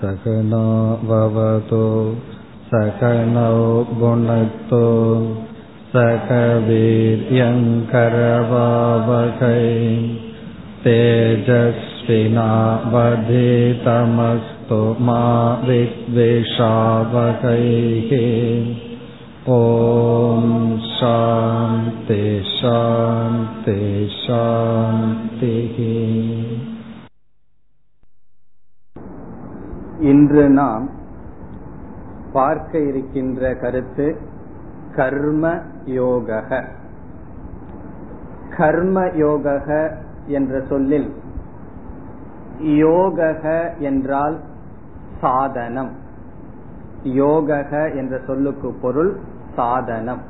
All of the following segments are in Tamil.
सकनाववतो सकनौ भुनक्तो सकवीर्यङ्करवावकै तेजस्विनावधितमस्तु मा विद्वेषावकैः ॐ शान्ति शान्ति शान्तिः இன்று நாம் பார்க்க இருக்கின்ற கருத்து கர்ம யோக கர்ம யோக என்ற சொல்லில் யோக என்றால் சாதனம். யோக என்ற சொல்லுக்கு பொருள் சாதனம்.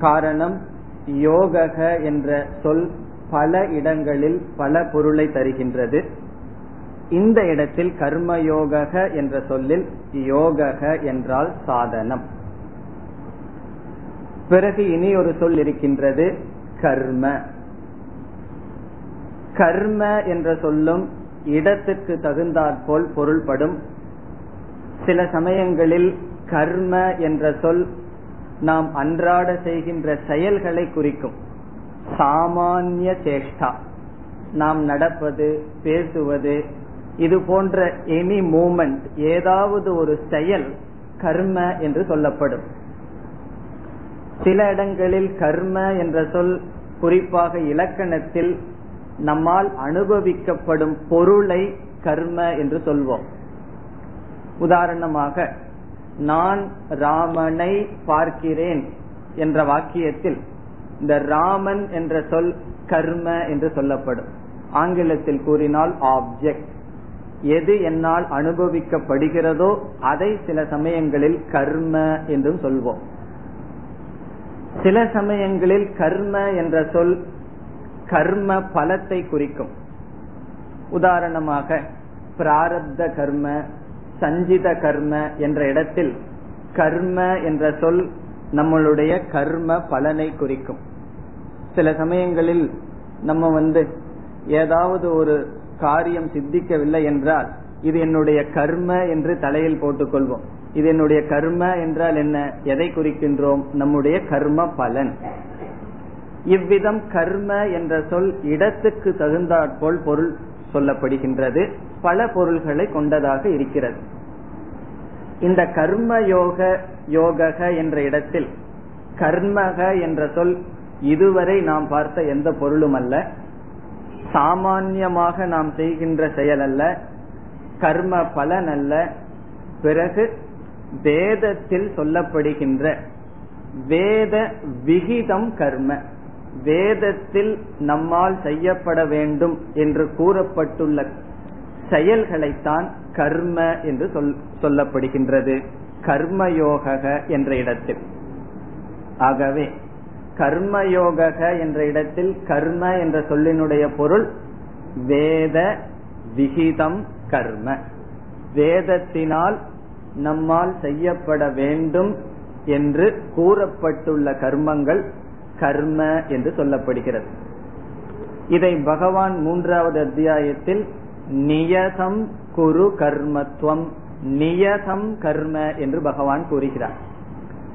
காரணம் யோக என்ற சொல் பல இடங்களில் பல பொருளை தருகின்றது. இந்த இடத்தில் கர்மயோக என்ற சொல்லில் யோக என்றால் சாதனம். பிறகு இனி ஒரு சொல் இருக்கின்றது கர்ம. கர்ம என்ற சொல்லும் இடத்துக்கு தகுந்தாற்போல் பொருள்படும். சில சமயங்களில் கர்ம என்ற சொல் நாம் அன்றாட செய்கின்ற செயல்களை குறிக்கும். சாமானிய சேஷ்டா. நாம் நடப்பது பேசுவது இது போன்ற எனி மூமெண்ட் ஏதாவது ஒரு செயல் கர்ம என்று சொல்லப்படும். சில இடங்களில் கர்ம என்ற சொல் குறிப்பாக இலக்கணத்தில் நம்மால் அனுபவிக்கப்படும் பொருளை கர்ம என்று சொல்வோம். உதாரணமாக நான் ராமனை பார்க்கிறேன் என்ற வாக்கியத்தில் இந்த ராமன் என்ற சொல் கர்ம என்று சொல்லப்படும். ஆங்கிலத்தில் கூறினால் ஆப்ஜெக்ட் எது என்னால் அனுபவிக்கப்படுகிறதோ அதை சில சமயங்களில் கர்ம என்றும் சொல்வோம். சில சமயங்களில் கர்ம என்ற சொல் கர்ம பலத்தை குறிக்கும். உதாரணமாக பிராரப்த கர்ம சஞ்சித கர்ம என்ற இடத்தில் கர்ம என்ற சொல் நம்மளுடைய கர்ம பலனை குறிக்கும். சில சமயங்களில் நம்ம வந்து ஏதாவது ஒரு காரியம் சித்திக்கவில்லை என்றால் இது என்னுடைய கர்ம என்று தலையில் போட்டுக்கொள்வோம். இது என்னுடைய கர்ம என்றால் என்ன? எதை குறிக்கின்றோம்? நம்முடைய கர்ம பலன். இவ்விதம் கர்ம என்ற சொல் இடத்துக்கு தகுந்தாற்போல் பொருள் சொல்லப்படுகின்றது. பல பொருள்களை கொண்டதாக இருக்கிறது. இந்த கர்ம யோக யோக என்ற இடத்தில் கர்மக என்ற சொல் இதுவரை நாம் பார்த்த எந்த பொருளும் அல்ல சாமான்யமாக நாம் செய்கின்ற செயல் அல்ல கர்ம பலன் அல்ல பிறகு வேதத்தில் சொல்லப்படுகின்ற வேத விகிதம் கர்ம. வேதத்தில் நம்மால் செய்யப்பட வேண்டும் என்று கூறப்பட்டுள்ள செயல்களைத்தான் கர்ம என்று சொல் சொல்லப்படுகின்றது. கர்மயோக என்ற இடத்தில். ஆகவே கர்மயோக என்ற இடத்தில் கர்ம என்ற சொல்லினுடைய பொருள் வேத விகிதம் கர்ம. வேதத்தினால் நம்மால் செய்யப்பட வேண்டும் என்று கூறப்பட்டுள்ள கர்மங்கள் கர்ம என்று சொல்லப்படுகிறது. இதை பகவான் மூன்றாவது அத்தியாயத்தில் நியதம் குரு கர்மத்துவம் நியதம் கர்ம என்று பகவான் கூறுகிறார்.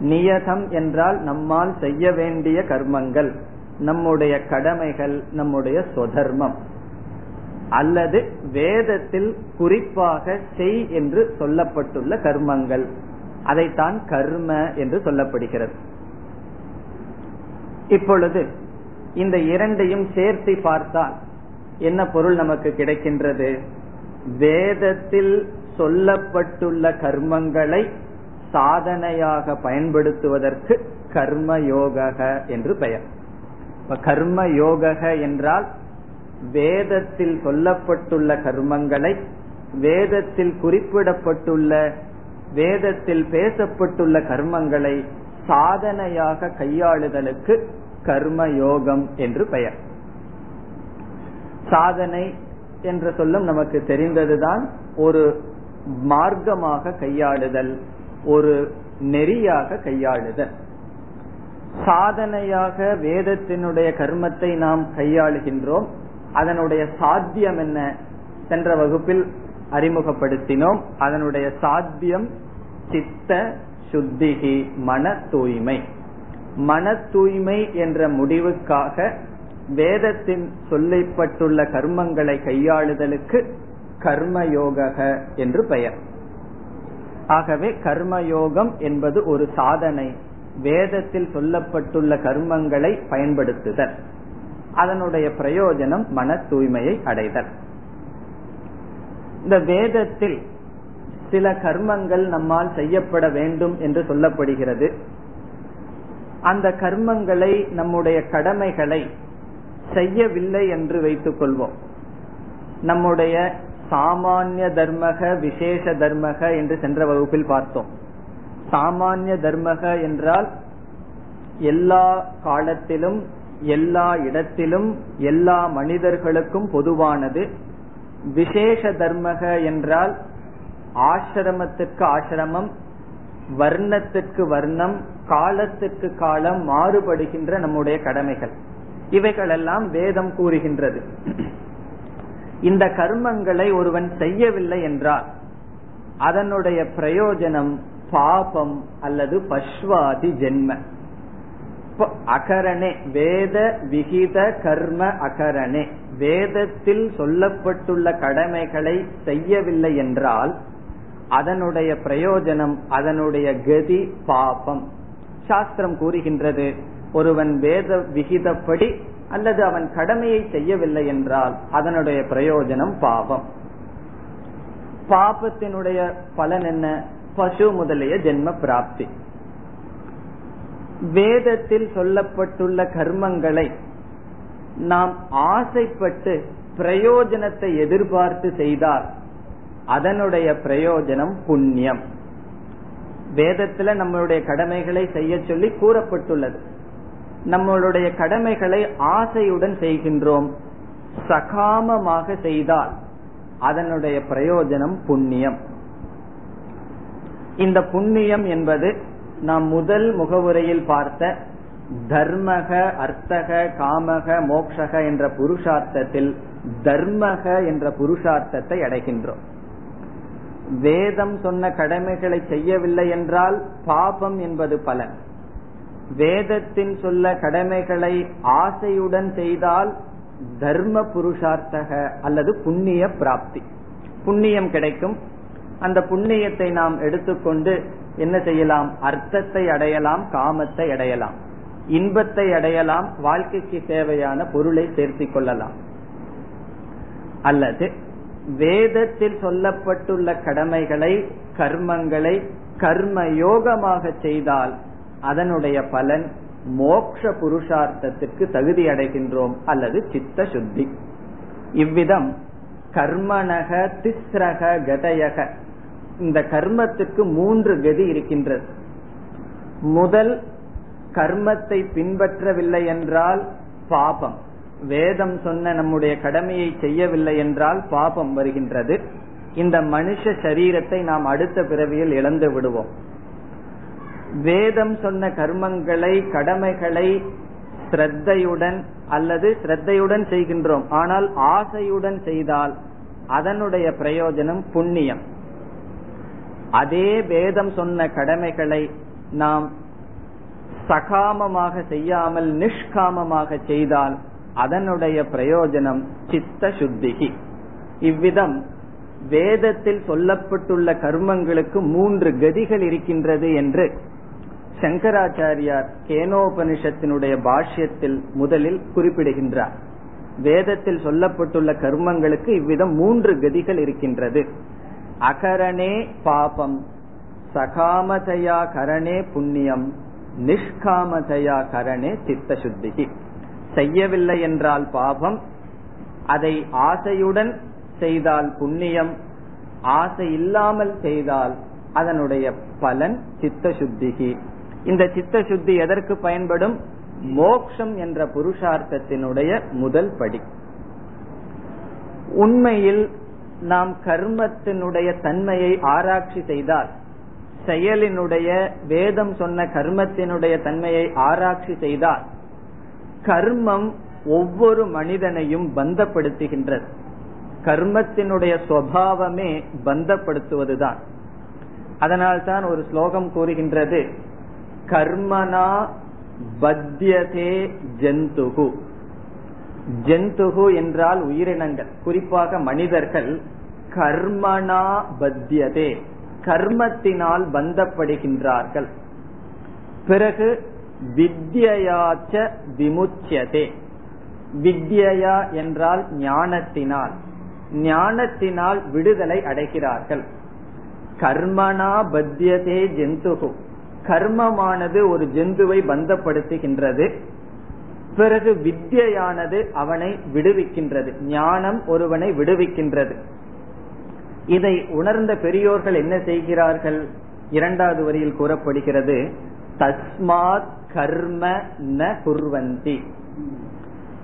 நியதம் என்றால் நம்மால் செய்ய வேண்டிய கர்மங்கள் நம்முடைய கடமைகள் நம்முடைய சொதர்மம் அல்லது வேதத்தில் குறிப்பாக செய் என்று சொல்லப்பட்டுள்ள கர்மங்கள். அதைத்தான் கர்ம என்று சொல்லப்படுகிறது. இப்பொழுது இந்த இரண்டையும் சேர்த்து பார்த்தால் என்ன பொருள் நமக்கு கிடைக்கின்றது? வேதத்தில் சொல்லப்பட்டுள்ள கர்மங்களை சாதனையாக பயன்படுத்துவதற்கு கர்ம யோக என்று பெயர். கர்ம யோக என்றால் வேதத்தில் சொல்லப்பட்டுள்ள கர்மங்களை வேதத்தில் குறிப்பிடப்பட்டுள்ள வேதத்தில் பேசப்பட்டுள்ள கர்மங்களை சாதனையாக கையாளுதலுக்கு கர்ம யோகம் என்று பெயர். சாதனை என்ற சொல்லும் நமக்கு தெரிந்ததுதான் ஒரு மார்க்கமாக கையாளுதல் ஒரு நெறியாக கையாளுதல் சாதனையாக வேதத்தினுடைய கர்மத்தை நாம் கையாளுகின்றோம். அதனுடைய சாத்தியம் என்ன சென்ற வகுப்பில் அறிமுகப்படுத்தினோம். அதனுடைய சாத்தியம் சித்த சுத்திகி மன தூய்மை. மன தூய்மை என்ற முடிவுக்காக வேதத்தின் சொல்லப்பட்டுள்ள கர்மங்களை கையாளுதலுக்கு கர்மயோக என்று பெயர். ஆகவே கர்மயோகம் என்பது ஒரு சாதனை. வேதத்தில் சொல்லப்பட்டுள்ள கர்மங்களை பயன்படுத்துதல். அதனுடைய பிரயோஜனம் மன தூய்மையை அடைதல். இந்த வேதத்தில் சில கர்மங்கள் நம்மால் செய்யப்பட வேண்டும் என்று சொல்லப்படுகிறது. அந்த கர்மங்களை நம்முடைய கடமைகளை செய்யவில்லை என்று வைத்துக் கொள்வோம் நம்முடைய சாமானிய தர்மக விசேஷ தர்மக என்று சென்ற வகுப்பில் பார்த்தோம். சாமானிய தர்மக என்றால் எல்லா காலத்திலும் எல்லா இடத்திலும் எல்லா மனிதர்களுக்கும் பொதுவானது. விசேஷ தர்மக என்றால் ஆசிரமத்திற்கு ஆசிரமம் வர்ணத்திற்கு வர்ணம் காலத்திற்கு காலம் மாறுபடுகின்ற நம்முடைய கடமைகள். இவைகளெல்லாம் வேதம் கூறுகின்றது. இந்த கர்மங்களை ஒருவன் செய்யவில்லை என்றால் அதனுடைய பிரயோஜனம் பாபம் அல்லது பஸ்வாதி ஜென்ம. அகரணே வேத விகித கர்ம அகரணே. வேதத்தில் சொல்லப்பட்டுள்ள கடமைகளை செய்யவில்லை என்றால் அதனுடைய பிரயோஜனம் அதனுடைய கதி பாபம். சாஸ்திரம் கூறுகின்றது ஒருவன் வேத விகிதப்படி அல்லது அவன் கடமையை செய்யவில்லை என்றால் அதனுடைய பிரயோஜனம் பாவம். பாபத்தினுடைய பலன் என்ன? பசு முதலிய ஜென்ம பிராப்தி. வேதத்தில் சொல்லப்பட்டுள்ள கர்மங்களை நாம் ஆசைப்பட்டு பிரயோஜனத்தை எதிர்பார்த்து செய்தால் அதனுடைய பிரயோஜனம் புண்ணியம். வேதத்துல நம்மளுடைய கடமைகளை செய்ய சொல்லி கூறப்பட்டுள்ளது. நம்மளுடைய கடமைகளை ஆசையுடன் செய்கின்றோம். சகாமமாக செய்தால் அதனுடைய பிரயோஜனம் புண்ணியம். இந்த புண்ணியம் என்பது நாம் முதல் முகவுரையில் பார்த்த தர்மக அர்த்தக காமக மோக்ஷக என்ற புருஷார்த்தத்தில் தர்மக என்ற புருஷார்த்தத்தை அடைகின்றோம். வேதம் சொன்ன கடமைகளை செய்யவில்லை என்றால் பாபம் என்பது பலன். வேதத்தின் சொல்ல கடமைகளை ஆசையுடன் செய்தால் தர்ம புருஷார்த்தக அல்லது புண்ணிய பிராப்தி. புண்ணியம் கிடைக்கும். அந்த புண்ணியத்தை நாம் எடுத்துக்கொண்டு என்ன செய்யலாம்? அர்த்தத்தை அடையலாம் காமத்தை அடையலாம். இன்பத்தை அடையலாம் வாழ்க்கைக்கு தேவையான பொருளை சேர்த்திக் கொள்ளலாம். அல்லது வேதத்தில் சொல்லப்பட்டுள்ள கடமைகளை கர்மங்களை கர்ம யோகமாக செய்தால் அதனுடைய பலன் மோக்ஷ புருஷார்த்தத்திற்கு தகுதி அடைகின்றோம் அல்லது சித்த சுத்தி. இவ்விதம் கர்மனக திஸ்ரக கதயக. இந்த கர்மத்துக்கு மூன்று கதி இருக்கின்றது. முதல் கர்மத்தை பின்பற்றவில்லை என்றால் பாபம். வேதம் சொன்ன நம்முடைய கடமையை செய்யவில்லை என்றால் பாபம் வருகின்றது. இந்த மனுஷ சரீரத்தை நாம் அடுத்த பிறவியில் இழந்து விடுவோம். வேதம் சொன்ன கர்மங்களை கடமைகளை ஸ்ரத்தையுடன் அல்லது ஸ்ரத்தையுடன் செய்கின்றோம். ஆனால் ஆசையுடன் செய்தால் அதனுடைய பிரயோஜனம் புண்ணியம். அதே வேதம் சொன்ன கடமைகளை நாம் சகாமமாக செய்யாமல் நிஷ்காமமாக செய்தால் அதனுடைய பிரயோஜனம் சித்த சுத்திகி இவ்விதம் வேதத்தில் சொல்லப்பட்டுள்ள கர்மங்களுக்கு மூன்று கதிகள் இருக்கின்றது என்று சங்கராச்சாரியார் கேனோபனிஷத்தினுடைய பாஷ்யத்தில் முதலில் குறிப்பிடுகின்றார். வேதத்தில் சொல்லப்பட்டுள்ள கர்மங்களுக்கு இவ்விதம் மூன்று கதிகள் இருக்கின்றது. அகரணே பாபம் சகாமதையா கரணே புண்ணியம் நிஷ்காமதையா கரணே சித்த சுத்திகி செய்யவில்லை என்றால் பாபம் அதை ஆசையுடன் செய்தால் புண்ணியம் ஆசை இல்லாமல் செய்தால் அதனுடைய பலன் சித்த சுத்திகி இந்த சித்த சுத்தி எதற்கு பயன்படும்? மோக்ஷம் என்ற புருஷார்த்தத்தினுடைய முதல் படி. உண்மையில் நாம் கர்மத்தினுடைய தன்மையை ஆராய்ச்சி செய்தால் செயலினுடைய வேதம் சொன்ன கர்மத்தினுடைய தன்மையை ஆராய்ச்சி செய்தால் கர்மம் ஒவ்வொரு மனிதனையும் பந்தப்படுத்துகின்றது. கர்மத்தினுடைய சுவாவமே பந்தப்படுத்துவதுதான். அதனால்தான் ஒரு ஸ்லோகம் கூறுகின்றது கர்மனா பத்தியதே ஜந்துகு. ஜந்துகு என்றால் உயிரினங்கள். குறிப்பாக மனிதர்கள் கர்மனா பத்தியதே. கர்மத்தினால் பந்தப்படுகின்றார்கள். பிறகு வித்யாச்ச விமுச்சியதே வித்யா என்றால் ஞானத்தினால். ஞானத்தினால் விடுதலை அடைகிறார்கள். கர்மனா பத்தியதே ஜந்துகு. கர்மமானது ஒரு ஜந்துவை பந்தப்படுத்துகின்றது. பிறகு வித்யானது அவனை விடுவிக்கின்றது. ஞானம் ஒருவனை விடுவிக்கின்றது. இதை உணர்ந்த பெரியோர்கள் என்ன செய்கிறார்கள்? இரண்டாவது வரியில் கூறப்படுகிறது தஸ்மாத் கர்ம ந குர்வந்தி.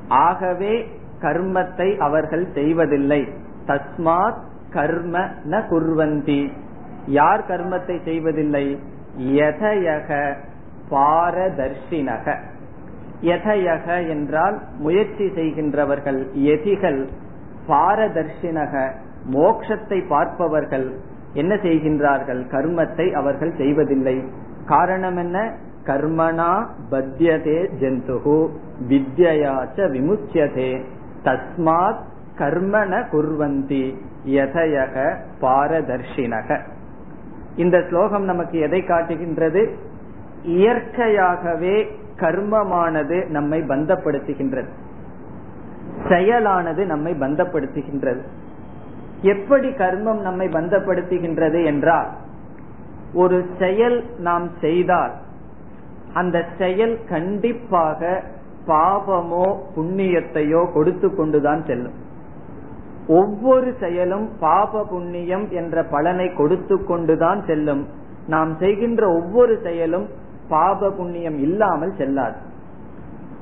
ஆகவே கர்மத்தை அவர்கள் செய்வதில்லை. தஸ்மாத் கர்ம ந குர்வந்தி. யார் கர்மத்தை செய்வதில்லை? யதயக பாரதர்ஷினக. யதயக என்றால் முயற்சி செய்கின்றவர்கள் எதிகள் பாரதர்ஷினக மோக்ஷத்தை பார்ப்பவர்கள் என்ன செய்கின்றார்கள்? கர்மத்தை அவர்கள் செய்வதில்லை. காரணம் என்ன? கர்மனா பத்தியதே ஜந்துகு வித்யாச்ச விமுச்சியதே தஸ்மாத் கர்மண குர்வந்தி யதயக பாரதர்ஷினக. இந்த ஸ்லோகம் நமக்கு எதை காட்டுகின்றது? இயற்கையாகவே கர்மமானது நம்மை பந்தப்படுத்துகின்றது. செயலானது நம்மை பந்தப்படுத்துகின்றது. எப்படி கர்மம் நம்மை பந்தப்படுத்துகின்றது என்றால் ஒரு செயல் நாம் செய்தால் அந்த செயல் கண்டிப்பாக பாபமோ புண்ணியத்தையோ கொடுத்து கொண்டுதான் செல்லும். ஒவ்வொரு செயலும் பாப புண்ணியம் என்ற பலனை கொடுத்து கொண்டுதான் செல்லும். நாம் செய்கின்ற ஒவ்வொரு செயலும் பாப புண்ணியம் இல்லாமல் செல்லாது.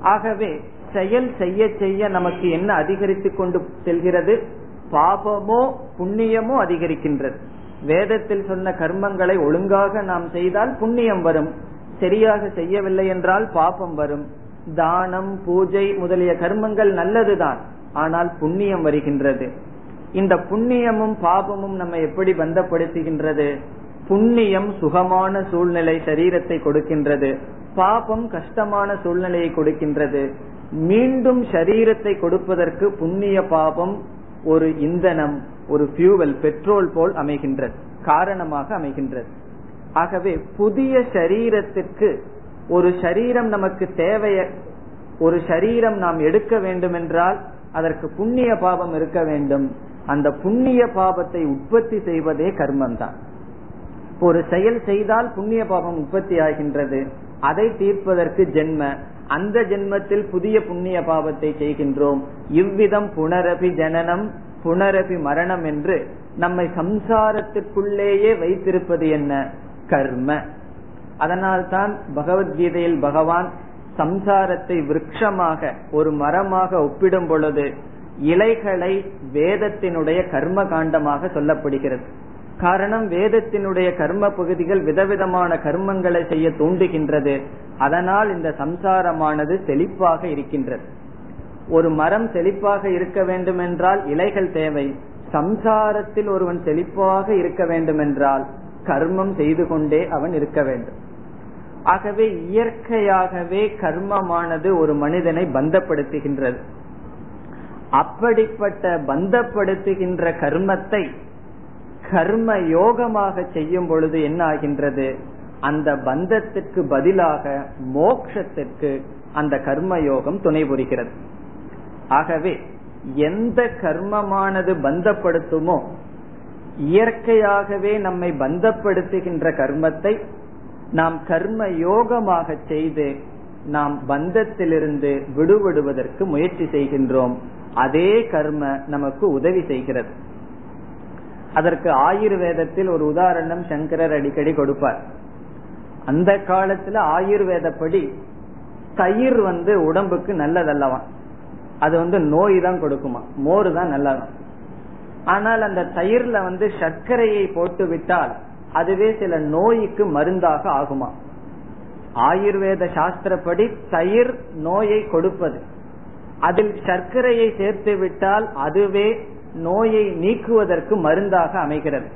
ஆகவே செயல் செய்ய செய்ய நமக்கு என்ன அதிகரித்துக் கொண்டு செல்கிறது? பாபமோ புண்ணியமோ அதிகரிக்கின்றது. வேதத்தில் சொன்ன கர்மங்களை ஒழுங்காக நாம் செய்தால் புண்ணியம் வரும். சரியாக செய்யவில்லை என்றால் பாபம் வரும். தானம் பூஜை முதலிய கர்மங்கள் நல்லதுதான். ஆனால் புண்ணியம் வருகின்றது. இந்த புண்ணியமும் பாபமும் நம்ம எப்படி பந்தப்படுத்துகின்றது? புண்ணியம் சுகமான சூழ்நிலை சரீரத்தை கொடுக்கின்றது. பாபம் கஷ்டமான சூழ்நிலையை கொடுக்கின்றது. மீண்டும் சரீரத்தை கொடுப்பதற்கு புண்ணிய பாபம் ஒரு இந்தனம் ஒரு பியூவல் பெட்ரோல் போல் அமைகின்றது. காரணமாக அமைகின்றது. ஆகவே புதிய சரீரத்திற்கு ஒரு சரீரம் நமக்கு தேவைய ஒரு சரீரம் நாம் எடுக்க வேண்டும் என்றால் அதற்கு புண்ணிய பாபம் இருக்க வேண்டும். அந்த புண்ணிய பாபத்தை உற்பத்தி செய்வதே கர்மம் தான் ஒரு செயல் செய்தால் புண்ணிய பாபம் உற்பத்தி ஆகின்றது. அதை தீர்ப்பதற்கு ஜென்ம. அந்த ஜென்மத்தில் புதிய புண்ணிய பாவத்தை செய்கின்றோம். இவ்விதம் புனரபி ஜனனம் புனரபி மரணம் என்று நம்மை சம்சாரத்திற்குள்ளேயே வைத்திருப்பது என்ன? கர்ம. அதனால்தான் பகவத்கீதையில் பகவான் சம்சாரத்தை விரக்ஷமாக ஒரு மரமாக ஒப்பிடும் பொழுது இலைகளை வேதத்தினுடைய கர்ம காண்டமாக சொல்லப்படுகிறது. காரணம் வேதத்தினுடைய கர்ம பகுதிகள் விதவிதமான கர்மங்களை செய்ய தூண்டுகின்றது. அதனால் இந்த சம்சாரமானது செழிப்பாக இருக்கின்றது. ஒரு மரம் செழிப்பாக இருக்க வேண்டும் என்றால் இலைகள் தேவை. சம்சாரத்தில் ஒருவன் செழிப்பாக இருக்க வேண்டும் என்றால் கர்மம் செய்து கொண்டே அவன் இருக்க வேண்டும். ஆகவே இயற்கையாகவே கர்மமானது ஒரு மனிதனை பந்தப்படுத்துகின்றது. அப்படிப்பட்ட பந்தப்படுத்துகின்ற கர்மத்தை கர்ம யோகமாக செய்யும் பொழுது என்ன ஆகின்றது அந்த பந்தத்திற்கு பதிலாக மோக்ஷத்திற்கு அந்த கர்ம யோகம் துணை புரிகிறது. ஆகவே எந்த கர்மமானது பந்தப்படுத்துமோ இயற்கையாகவே நம்மை பந்தப்படுத்துகின்ற கர்மத்தை நாம் கர்ம யோகமாக செய்து நாம் பந்தத்திலிருந்து விடுபடுவதற்கு முயற்சி செய்கின்றோம். அதே கர்ம நமக்கு உதவி செய்கிறது. அதற்கு ஆயுர்வேதத்தில் ஒரு உதாரணம் சங்கரர் அடிக்கடி கொடுப்பார். அந்த காலத்துல ஆயுர்வேதப்படி தயிர் வந்து உடம்புக்கு நல்லதல்லவா? அது வந்து நோய் தான் கொடுக்குமா? மோர் தான் நல்லதான் ஆனால் அந்த தயிர்ல வந்து சர்க்கரையை போட்டு விட்டால் அதுவே சில நோய்க்கு மருந்தாக ஆகுமா? ஆயுர்வேத சாஸ்திரப்படி தயிர் நோயை கொடுப்பது. அதில் சர்க்கரையை சேர்த்து விட்டால் அதுவே நோயை நீக்குவதற்கு மருந்தாக அமைகிறது.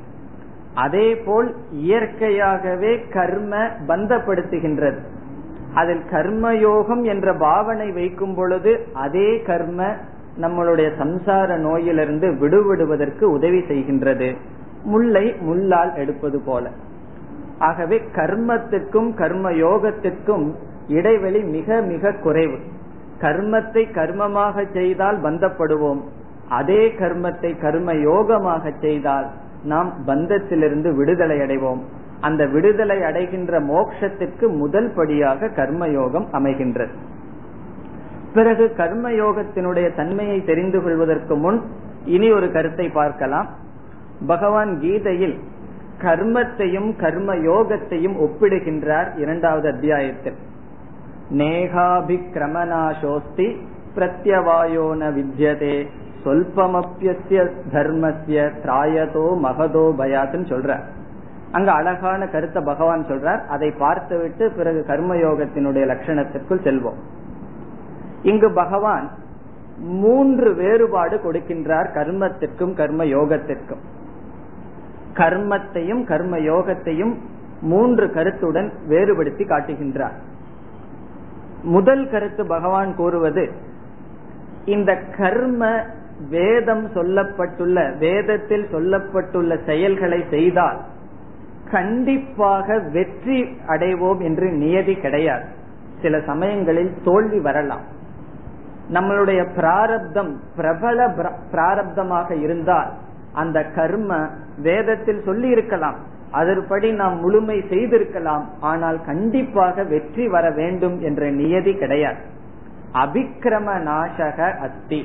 அதே போல் இயற்கையாகவே கர்ம பந்தப்படுத்துகின்றது. அதில் கர்மயோகம் என்ற பாவனை வைக்கும் பொழுது அதே கர்ம நம்மளுடைய சம்சார நோயிலிருந்து விடுவிடுவதற்கு உதவி செய்கின்றது. முல்லை முள்ளால் எடுப்பது போல. ஆகவே கர்மத்துக்கும் கர்ம யோகத்திற்கும் இடைவெளி மிக மிக குறைவு. கர்மத்தை கர்மமாக செய்தால் பந்தப்படுவோம். அதே கர்மத்தை கர்ம யோகமாக செய்தால் நாம் பந்தத்திலிருந்து விடுதலை அடைவோம். அந்த விடுதலை அடைகின்ற மோட்சத்திற்கு முதல் படியாக கர்மயோகம் அமைகின்றது. பிறகு கர்மயோகத்தினுடைய தன்மையை தெரிந்து கொள்வதற்கு முன் இனி ஒரு கருத்தை பார்க்கலாம். பகவான் கீதையில் கர்மத்தையும் கர்ம யோகத்தையும் ஒப்பிடுகின்றார் இரண்டாவது அத்தியாயத்தில். நேகாபிக்கிரமநாசோஸ்தி பிரத்யவாயோன வித்யதே சொல்பமப்பிய தர்மசிய திராயதோ மகதோ பயாத்துன்னு சொல்ற அங்க அழகான கருத்தை பகவான் சொல்றார். அதை பார்த்துவிட்டு பிறகு கர்மயோகத்தினுடைய லட்சணத்திற்குள் செல்வோம். இங்கு பகவான் மூன்று வேறுபாடு கொடுக்கின்றார் கர்மத்திற்கும் கர்ம யோகத்திற்கும் கர்மத்தையும் கர்ம யோகத்தையும் மூன்று கருத்துடன் வேறுபடுத்தி காட்டுகின்றார். முதல் கருத்து பகவான் கூறுவது இந்த கர்ம வேதம் சொல்லப்பட்டுள்ள வேதத்தில் சொல்லப்பட்டுள்ள செயல்களை செய்தால் கண்டிப்பாக வெற்றி அடைவோம் என்று நியதி கிடையாது. சில சமயங்களில் தோல்வி வரலாம். நம்மளுடைய பிராரப்தம் பிரபல பிராரப்தமாக இருந்தால் அந்த கர்ம வேதத்தில் சொல்லி இருக்கலாம் அதன்படி நாம் முழுமை செய்திருக்கலாம். ஆனால் கண்டிப்பாக வெற்றி வர வேண்டும் என்ற நியதி கிடையாது. அபிக்கிரம நாசக அஸ்தி.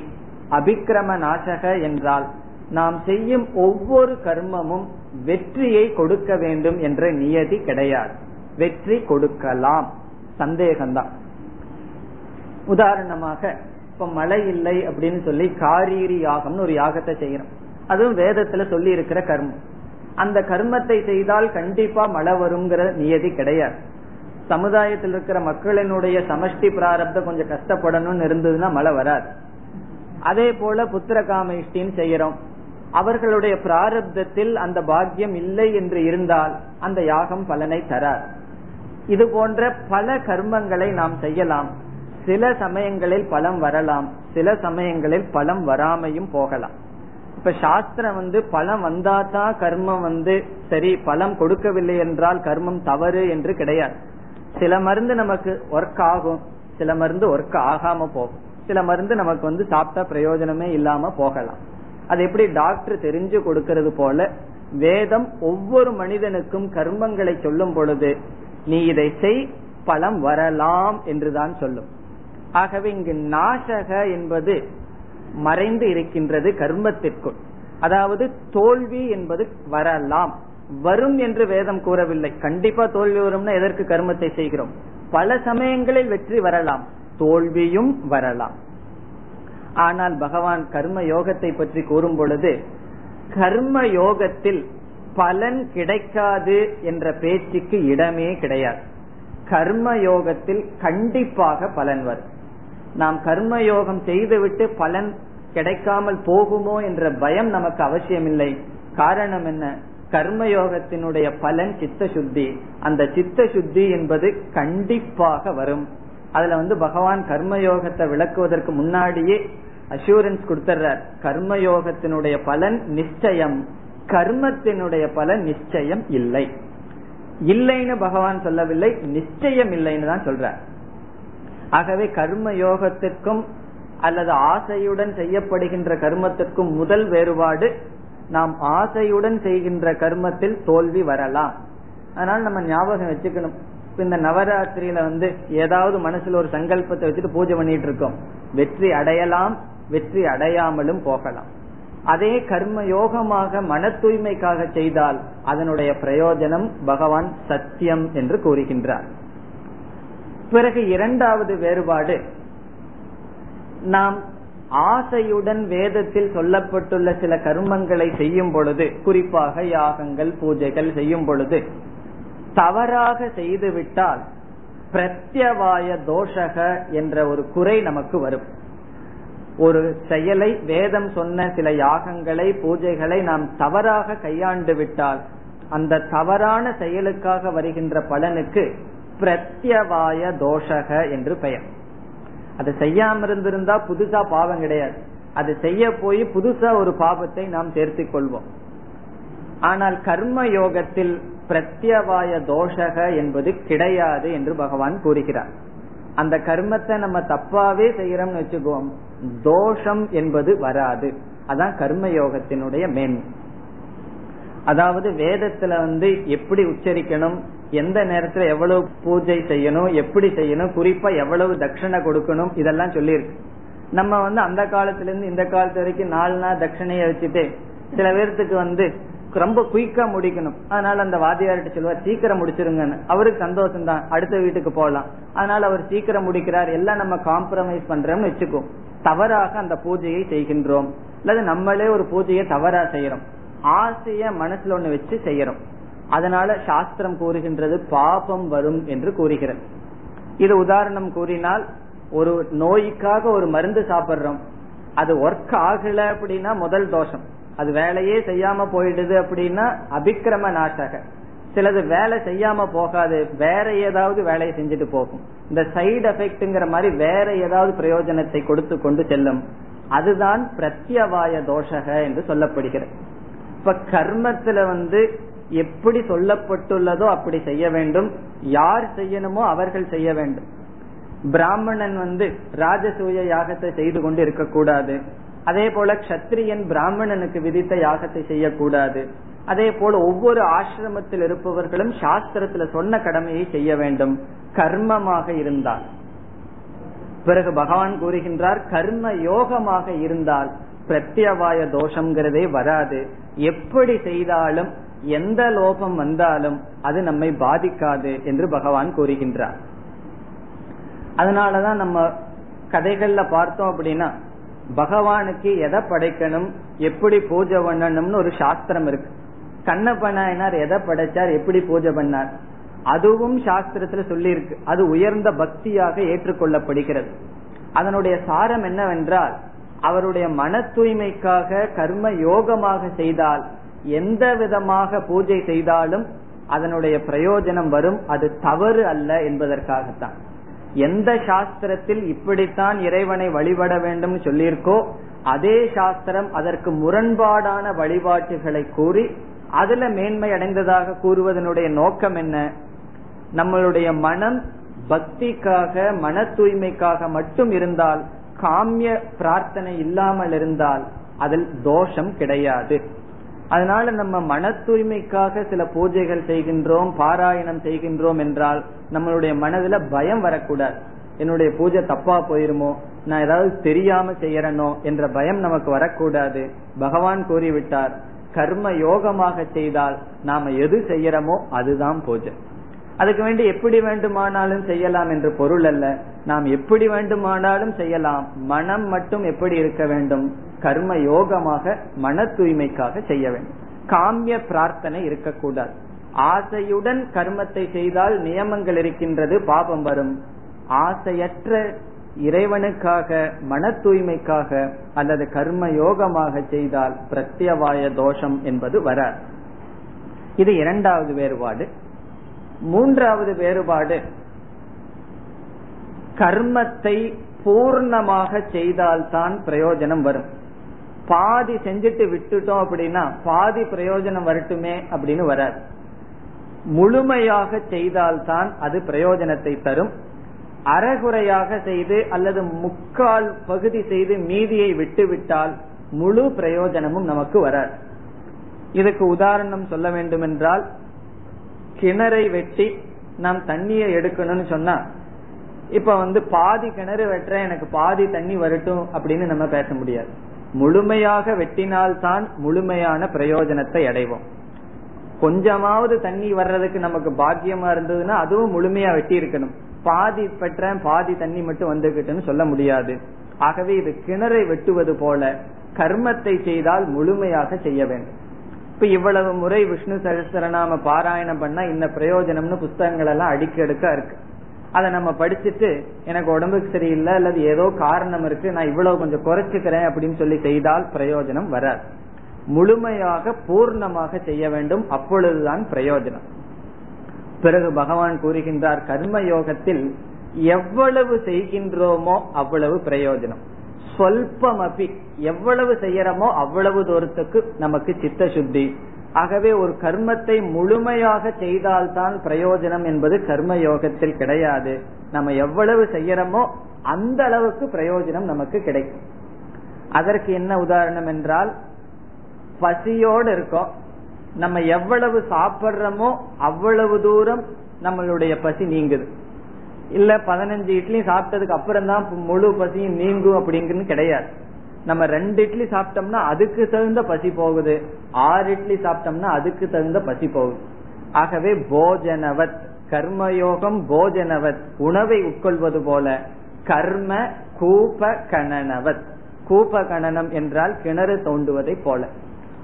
அபிக்கிரம நாசக என்றால் நாம் செய்யும் ஒவ்வொரு கர்மமும் வெற்றியை கொடுக்க வேண்டும் என்ற நியதி கிடையாது. வெற்றி கொடுக்கலாம். சந்தேகம்தான். உதாரணமாக இப்ப மழை இல்லை அப்படின்னு சொல்லி காரீரி யாகம்னு ஒரு யாகத்தை செய்யறோம். அதுவும் வேதத்துல சொல்லி இருக்கிற கர்மம். அந்த கர்மத்தை செய்தால் கண்டிப்பா மழை வருங்கிற நியதி கிடையாது. சமுதாயத்தில் இருக்கிற மக்களினுடைய சமஷ்டி பிராரப்தம் கொஞ்சம் கஷ்டப்படணும்னு இருந்ததுன்னா மழை வராது. அதே போல புத்திர காமேஷ்டின்னு செய்யறோம். அவர்களுடைய பிராரப்தத்தில் அந்த பாக்கியம் இல்லை என்று இருந்தால் அந்த யாகம் பலனை தரார் இது போன்ற பல கர்மங்களை நாம் செய்யலாம். சில சமயங்களில் பலம் வரலாம். சில சமயங்களில் பலம் வராமையும் போகலாம். இப்ப சாஸ்திரம் வந்து பலம் வந்தாதான் கர்மம் வந்து சரி பலம் கொடுக்கவில்லை என்றால் கர்மம் தவறு என்று கிடையாது. சில மருந்து நமக்கு ஒர்க் ஆகும் சில மருந்து ஒர்க் ஆகாம போகும். சில மருந்து நமக்கு வந்து சாப்பிட்டா பிரயோஜனமே இல்லாம போகலாம். அது எப்படி டாக்டர் தெரிஞ்சு கொடுக்கறது போல வேதம் ஒவ்வொரு மனிதனுக்கும் கர்மங்களை சொல்லும் பொழுது நீ இதை செய் பலம் வரலாம் என்றுதான் சொல்லும். ஆகவே இங்கு நாசக என்பது மறைந்து இருக்கின்றது கர்மத்திற்குள். அதாவது தோல்வி என்பது வரலாம். வரும் என்று வேதம் கூறவில்லை. கண்டிப்பா தோல்வி வரும்னா எதற்கு கர்மத்தை செய்கிறோம்? பல சமயங்களில் வெற்றி வரலாம். தோல்வியும் வரலாம். ஆனால் பகவான் கர்ம யோகத்தை பற்றி கூறும் பொழுது கர்ம யோகத்தில் பலன் கிடைக்காது என்ற பேச்சுக்கு இடமே கிடையாது. கர்ம யோகத்தில் கண்டிப்பாக பலன் வரும். நாம் கர்ம யோகம் செய்துவிட்டு பலன் கிடைக்காமல் போகுமோ என்ற பயம் நமக்கு அவசியமில்லை. காரணம் என்ன? கர்மயோகத்தினுடைய பலன் சித்த சுத்தி அந்த சித்த சுத்தி என்பது கண்டிப்பாக வரும். அதுல வந்து பகவான் கர்மயோகத்தை விளக்குவதற்கு முன்னாடியே அஷூரன்ஸ் கொடுத்துறார் கர்மயோகத்தினுடைய பலன் நிச்சயம். கர்மத்தினுடைய பலன் நிச்சயம் இல்லை. இல்லைன்னு பகவான் சொல்லவில்லை நிச்சயம் இல்லைன்னு தான் சொல்றார். ஆகவே கர்ம யோகத்திற்கும் அல்லது ஆசையுடன் செய்யப்படுகின்ற கர்மத்திற்கும் முதல் வேறுபாடு நாம் ஆசையுடன் செய்கின்ற கர்மத்தில் தோல்வி வரலாம். அதனால நம்ம ஞாபகம் வச்சுக்கணும். இந்த நவராத்திரியில வந்து ஏதாவது மனசுல ஒரு சங்கல்பத்தை வச்சுட்டு பூஜை பண்ணிட்டு இருக்கோம். வெற்றி அடையலாம் வெற்றி அடையாமலும் போகலாம். அதே கர்ம யோகமாக மன தூய்மைக்காக செய்தால் அதனுடைய பிரயோஜனம் பகவான் சத்தியம் என்று கூறுகின்றார். பிறகு இரண்டாவது வேறுபாடு. நாம் ஆசையுடன் வேதத்தில் சொல்லப்பட்டுள்ள சில கர்மங்களை செய்யும் பொழுது குறிப்பாக யாகங்கள் பூஜைகள் செய்யும் பொழுது தவறாக செய்துவிட்டால் பிரத்யவாய தோஷக என்ற ஒரு குறை நமக்கு வரும். ஒரு செயலை வேதம் சொன்ன சில யாகங்களை பூஜைகளை நாம் தவறாக கையாண்டு விட்டால் அந்த தவறான செயலுக்காக வருகின்ற பலனுக்கு பிரத்யவாய தோஷக என்று பெயர். அதை செய்யாம இருந்திருந்தா புதுசா பாவம் கிடையாது. அது செய்ய போய் புதுசா ஒரு பாவத்தை நாம் சேர்த்து கொள்வோம். ஆனால் கர்ம யோகத்தில் பிரத்யவாய தோஷக என்பது கிடையாது என்று பகவான் கூறுகிறார். அந்த கர்மத்தை நம்ம தப்பாவே செய்யறோம்னு வச்சுக்குவோம். தோஷம் என்பது வராது. அதான் கர்ம யோகத்தினுடைய மேன்மை. அதாவது வேதத்துல வந்து எப்படி உச்சரிக்கணும்? எந்த நேரத்துல எவ்வளவு பூஜை செய்யணும் எப்படி செய்யணும் குறிப்பா எவ்வளவு தட்சணை கொடுக்கணும் இதெல்லாம் சொல்லியிருக்கு. நம்ம வந்து அந்த காலத்துல இருந்து இந்த காலத்து வரைக்கும் நாலு நாள் தட்சணையை வச்சுட்டு சில பேர்த்துக்கு வந்து ரொம்ப குயிக்கா முடிக்கணும். அதனால அந்த வாத்தியார்கிட்ட சொல்லுவார் சீக்கிரம் முடிச்சிருங்கன்னு. அவருக்கு சந்தோஷம் தான் அடுத்த வீட்டுக்கு போகலாம். அதனால அவர் சீக்கிரம் முடிக்கிறார். எல்லாம் நம்ம காம்ப்ரமைஸ் பண்றோம்னு வச்சுக்கோ. தவறாக அந்த பூஜையை செய்கின்றோம். அல்லது நம்மளே ஒரு பூஜையை தவறா செய்யறோம். ஆசைய மனசுல ஒண்ணு வச்சு செய்யறோம். அதனால சாஸ்திரம் கூறுகின்றது பாபம் வரும் என்று கூறுகிறது. இது உதாரணம் கூறினால் ஒரு நோய்க்காக ஒரு மருந்து சாப்பிடுறோம். அது ஒர்க் ஆகல அப்படின்னா முதல் தோஷம். அது வேலையே செய்யாம போயிடுது அப்படின்னா அபிக்கிரம நாட்டக சிலது வேலை செய்யாம போகாது வேற ஏதாவது வேலையை செஞ்சுட்டு போகும். இந்த சைடு எஃபெக்ட்ங்கிற மாதிரி வேற ஏதாவது பிரயோஜனத்தை கொடுத்து கொண்டு செல்லும். அதுதான் பிரத்யவாய தோஷக என்று சொல்லப்படுகிறது. இப்ப கர்மத்துல வந்து எப்படி சொல்லப்பட்டுள்ளதோ அப்படி செய்ய வேண்டும். யார் செய்யணுமோ அவர்கள் செய்ய வேண்டும். பிராமணன் வந்து ராஜசூய யாகத்தை செய்து கொண்டு இருக்கக்கூடாது. அதே போல கத்திரியன் பிராமணனுக்கு விதித்த யாகத்தை செய்யக்கூடாது. அதே போல ஒவ்வொரு ஆசிரமத்தில் இருப்பவர்களும் சாஸ்திரத்துல சொன்ன கடமையை செய்ய வேண்டும். கர்மமாக இருந்தால். பிறகு பகவான் கூறுகின்றார் கர்ம யோகமாக இருந்தால் பிரத்யவாய தோஷம்ங்கிறதே வராது. எப்படி செய்தாலும் எந்த லோபம் வந்தாலும் அது நம்மை பாதிக்காது என்று பகவான் கூறுகின்றார். அதனாலதான் நம்ம கதைகள்ல பார்த்தோம் அப்படின்னா பகவானுக்கு எதை படைக்கணும் எப்படி பூஜை பண்ணணும்னு ஒரு சாஸ்திரம் இருக்கு. கண்ணப்ப நாயனார் எதை படைச்சார் எப்படி பூஜை பண்ணார்? அதுவும் சாஸ்திரத்துல சொல்லி இருக்கு அது உயர்ந்த பக்தியாக ஏற்றுக்கொள்ளப்படுகிறது. அதனுடைய சாரம் என்னவென்றால் அவருடைய மன தூய்மைக்காக கர்ம யோகமாக செய்தால் எந்த விதமாக பூஜை செய்தாலும் அதனுடைய பிரயோஜனம் வரும். அது தவறு அல்ல என்பதற்காகத்தான். எந்த சாஸ்திரத்தில் இப்படித்தான் இறைவனை வழிபட வேண்டும் சொல்லியிருக்கோ அதே சாஸ்திரம் அதற்கு முரண்பாடான வழிபாட்டுகளை கூறி அதுல மேன்மை அடைந்ததாக கூறுவதனுடைய நோக்கம் என்ன? நம்மளுடைய மனம் பக்திக்காக மன தூய்மைக்காக மட்டும் இருந்தால் காமிய பிரார்த்தனை இல்லாமல் இருந்தால் அதில் தோஷம் கிடையாது. அதனால நம்ம மன தூய்மைக்காக சில பூஜைகள் செய்கின்றோம் பாராயணம் செய்கின்றோம் என்றால் நம்மளுடைய மனதுல பயம் வரக்கூடாது. என்னுடைய பூஜை தப்பா போயிருமோ நான் ஏதாவது தெரியாம செய்யறனோ என்ற பயம் நமக்கு வரக்கூடாது. பகவான் கூறிவிட்டார் கர்ம யோகமாக செய்தால் நாம எது செய்யறோமோ அதுதான் பூஜை. அதுக்கு வேண்டி எப்படி வேண்டுமானாலும் செய்யலாம் என்று பொருள் அல்ல. நாம் எப்படி வேண்டுமானாலும் செய்யலாம். மனம் மட்டும் எப்படி இருக்க வேண்டும்? கர்ம யோகமாக மன தூய்மைக்காக செய்ய வேண்டும். காமிய பிரார்த்தனை இருக்கக்கூடாது. ஆசையுடன் கர்மத்தை செய்தால் நியமங்கள் இருக்கின்றது பாபம் வரும். ஆசையற்ற இறைவனுக்காக மன தூய்மைக்காக அல்லது கர்ம யோகமாக செய்தால் பிரத்யவாய தோஷம் என்பது வராது. இது இரண்டாவது வேறுபாடு. மூன்றாவது வேறுபாடு. கர்மத்தை பூர்ணமாக செய்தால்தான் பிரயோஜனம் வரும். பாதி செஞ்சுட்டு விட்டுட்டோம் அப்படின்னா பாதி பிரயோஜனம் வரட்டுமே அப்படின்னு வராது. முழுமையாக செய்தால்தான் அது பிரயோஜனத்தை தரும். அறகுறையாக செய்து அல்லது முக்கால் பகுதி செய்து மீதியை விட்டுவிட்டால் முழு பிரயோஜனமும் நமக்கு வராது. இதுக்கு உதாரணம் சொல்ல வேண்டும் என்றால் கிணறை வெட்டி நாம் தண்ணியை எடுக்கணும்னு சொன்னா இப்ப வந்து பாதி கிணறு வெட்டுற எனக்கு பாதி தண்ணி வரட்டும் அப்படின்னு நம்ம பேச முடியாது. முழுமையாக வெட்டினால்தான் முழுமையான பிரயோஜனத்தை அடைவோம். கொஞ்சமாவது தண்ணி வர்றதுக்கு நமக்கு பாக்கியமா இருந்ததுன்னா அதுவும் முழுமையா வெட்டி இருக்கணும். பாதி பெற்றேன் பாதி தண்ணி மட்டும் வந்துகிட்டுன்னு சொல்ல முடியாது. ஆகவே இது கிணறை வெட்டுவது போல கர்மத்தை செய்தால் முழுமையாக செய்ய வேண்டும். இப்ப இவ்வளவு முறை விஷ்ணு சகஸ்திரநாம பாராயணம் பண்ணா இந்த பிரயோஜனம்னு புஸ்தகங்கள் எல்லாம் அடுக்கடுக்கா இருக்கு. அதை நம்ம படிச்சுட்டு எனக்கு உடம்புக்கு சரியில்லை அல்லது ஏதோ காரணம் இருக்கு நான் இவ்வளவு கொஞ்சம் குறைச்சுக்கிறேன் அப்படின்னு சொல்லி செய்தால் பிரயோஜனம் வராது. முழுமையாக பூர்ணமாக செய்ய வேண்டும் அப்பொழுதுதான் பிரயோஜனம். பிறகு பகவான் கூறுகின்றார் கர்ம யோகத்தில் எவ்வளவு செய்கின்றோமோ அவ்வளவு பிரயோஜனம். சொல்பம் எவ்வளவு செய்யறோமோ அவ்வளவு தூரத்துக்கு நமக்கு சித்த சுத்தி ஆகவே ஒரு கர்மத்தை முழுமையாக செய்தால்தான் பிரயோஜனம் என்பது கர்ம யோகத்தில் கிடையாது. நம்ம எவ்வளவு செய்யறோமோ அந்த அளவுக்கு பிரயோஜனம் நமக்கு கிடைக்கும். அதற்கு என்ன உதாரணம் என்றால் பசியோடு இருக்கோம். நம்ம எவ்வளவு சாப்பிட்றோமோ அவ்வளவு தூரம் நம்மளுடைய பசி நீங்குது. இல்ல பதினஞ்சு இட்லி சாப்பிட்டதுக்கு அப்புறம் தான் முழு பசியும் நீங்கும் அப்படிங்கிறது கிடையாது. நம்ம ரெண்டு இட்லி சாப்பிட்டோம்னா அதுக்கு தகுந்த பசி போகுது. ஆறு இட்லி சாப்பிட்டோம்னா அதுக்கு தகுந்த பசி போகுது. ஆகவே போஜனவத் கர்மயோகம் போஜனவத் உணவை உட்கொள்வது போல கர்ம கூப கணனவத் கூப கணனம் என்றால் கிணறு தோண்டுவதை போல.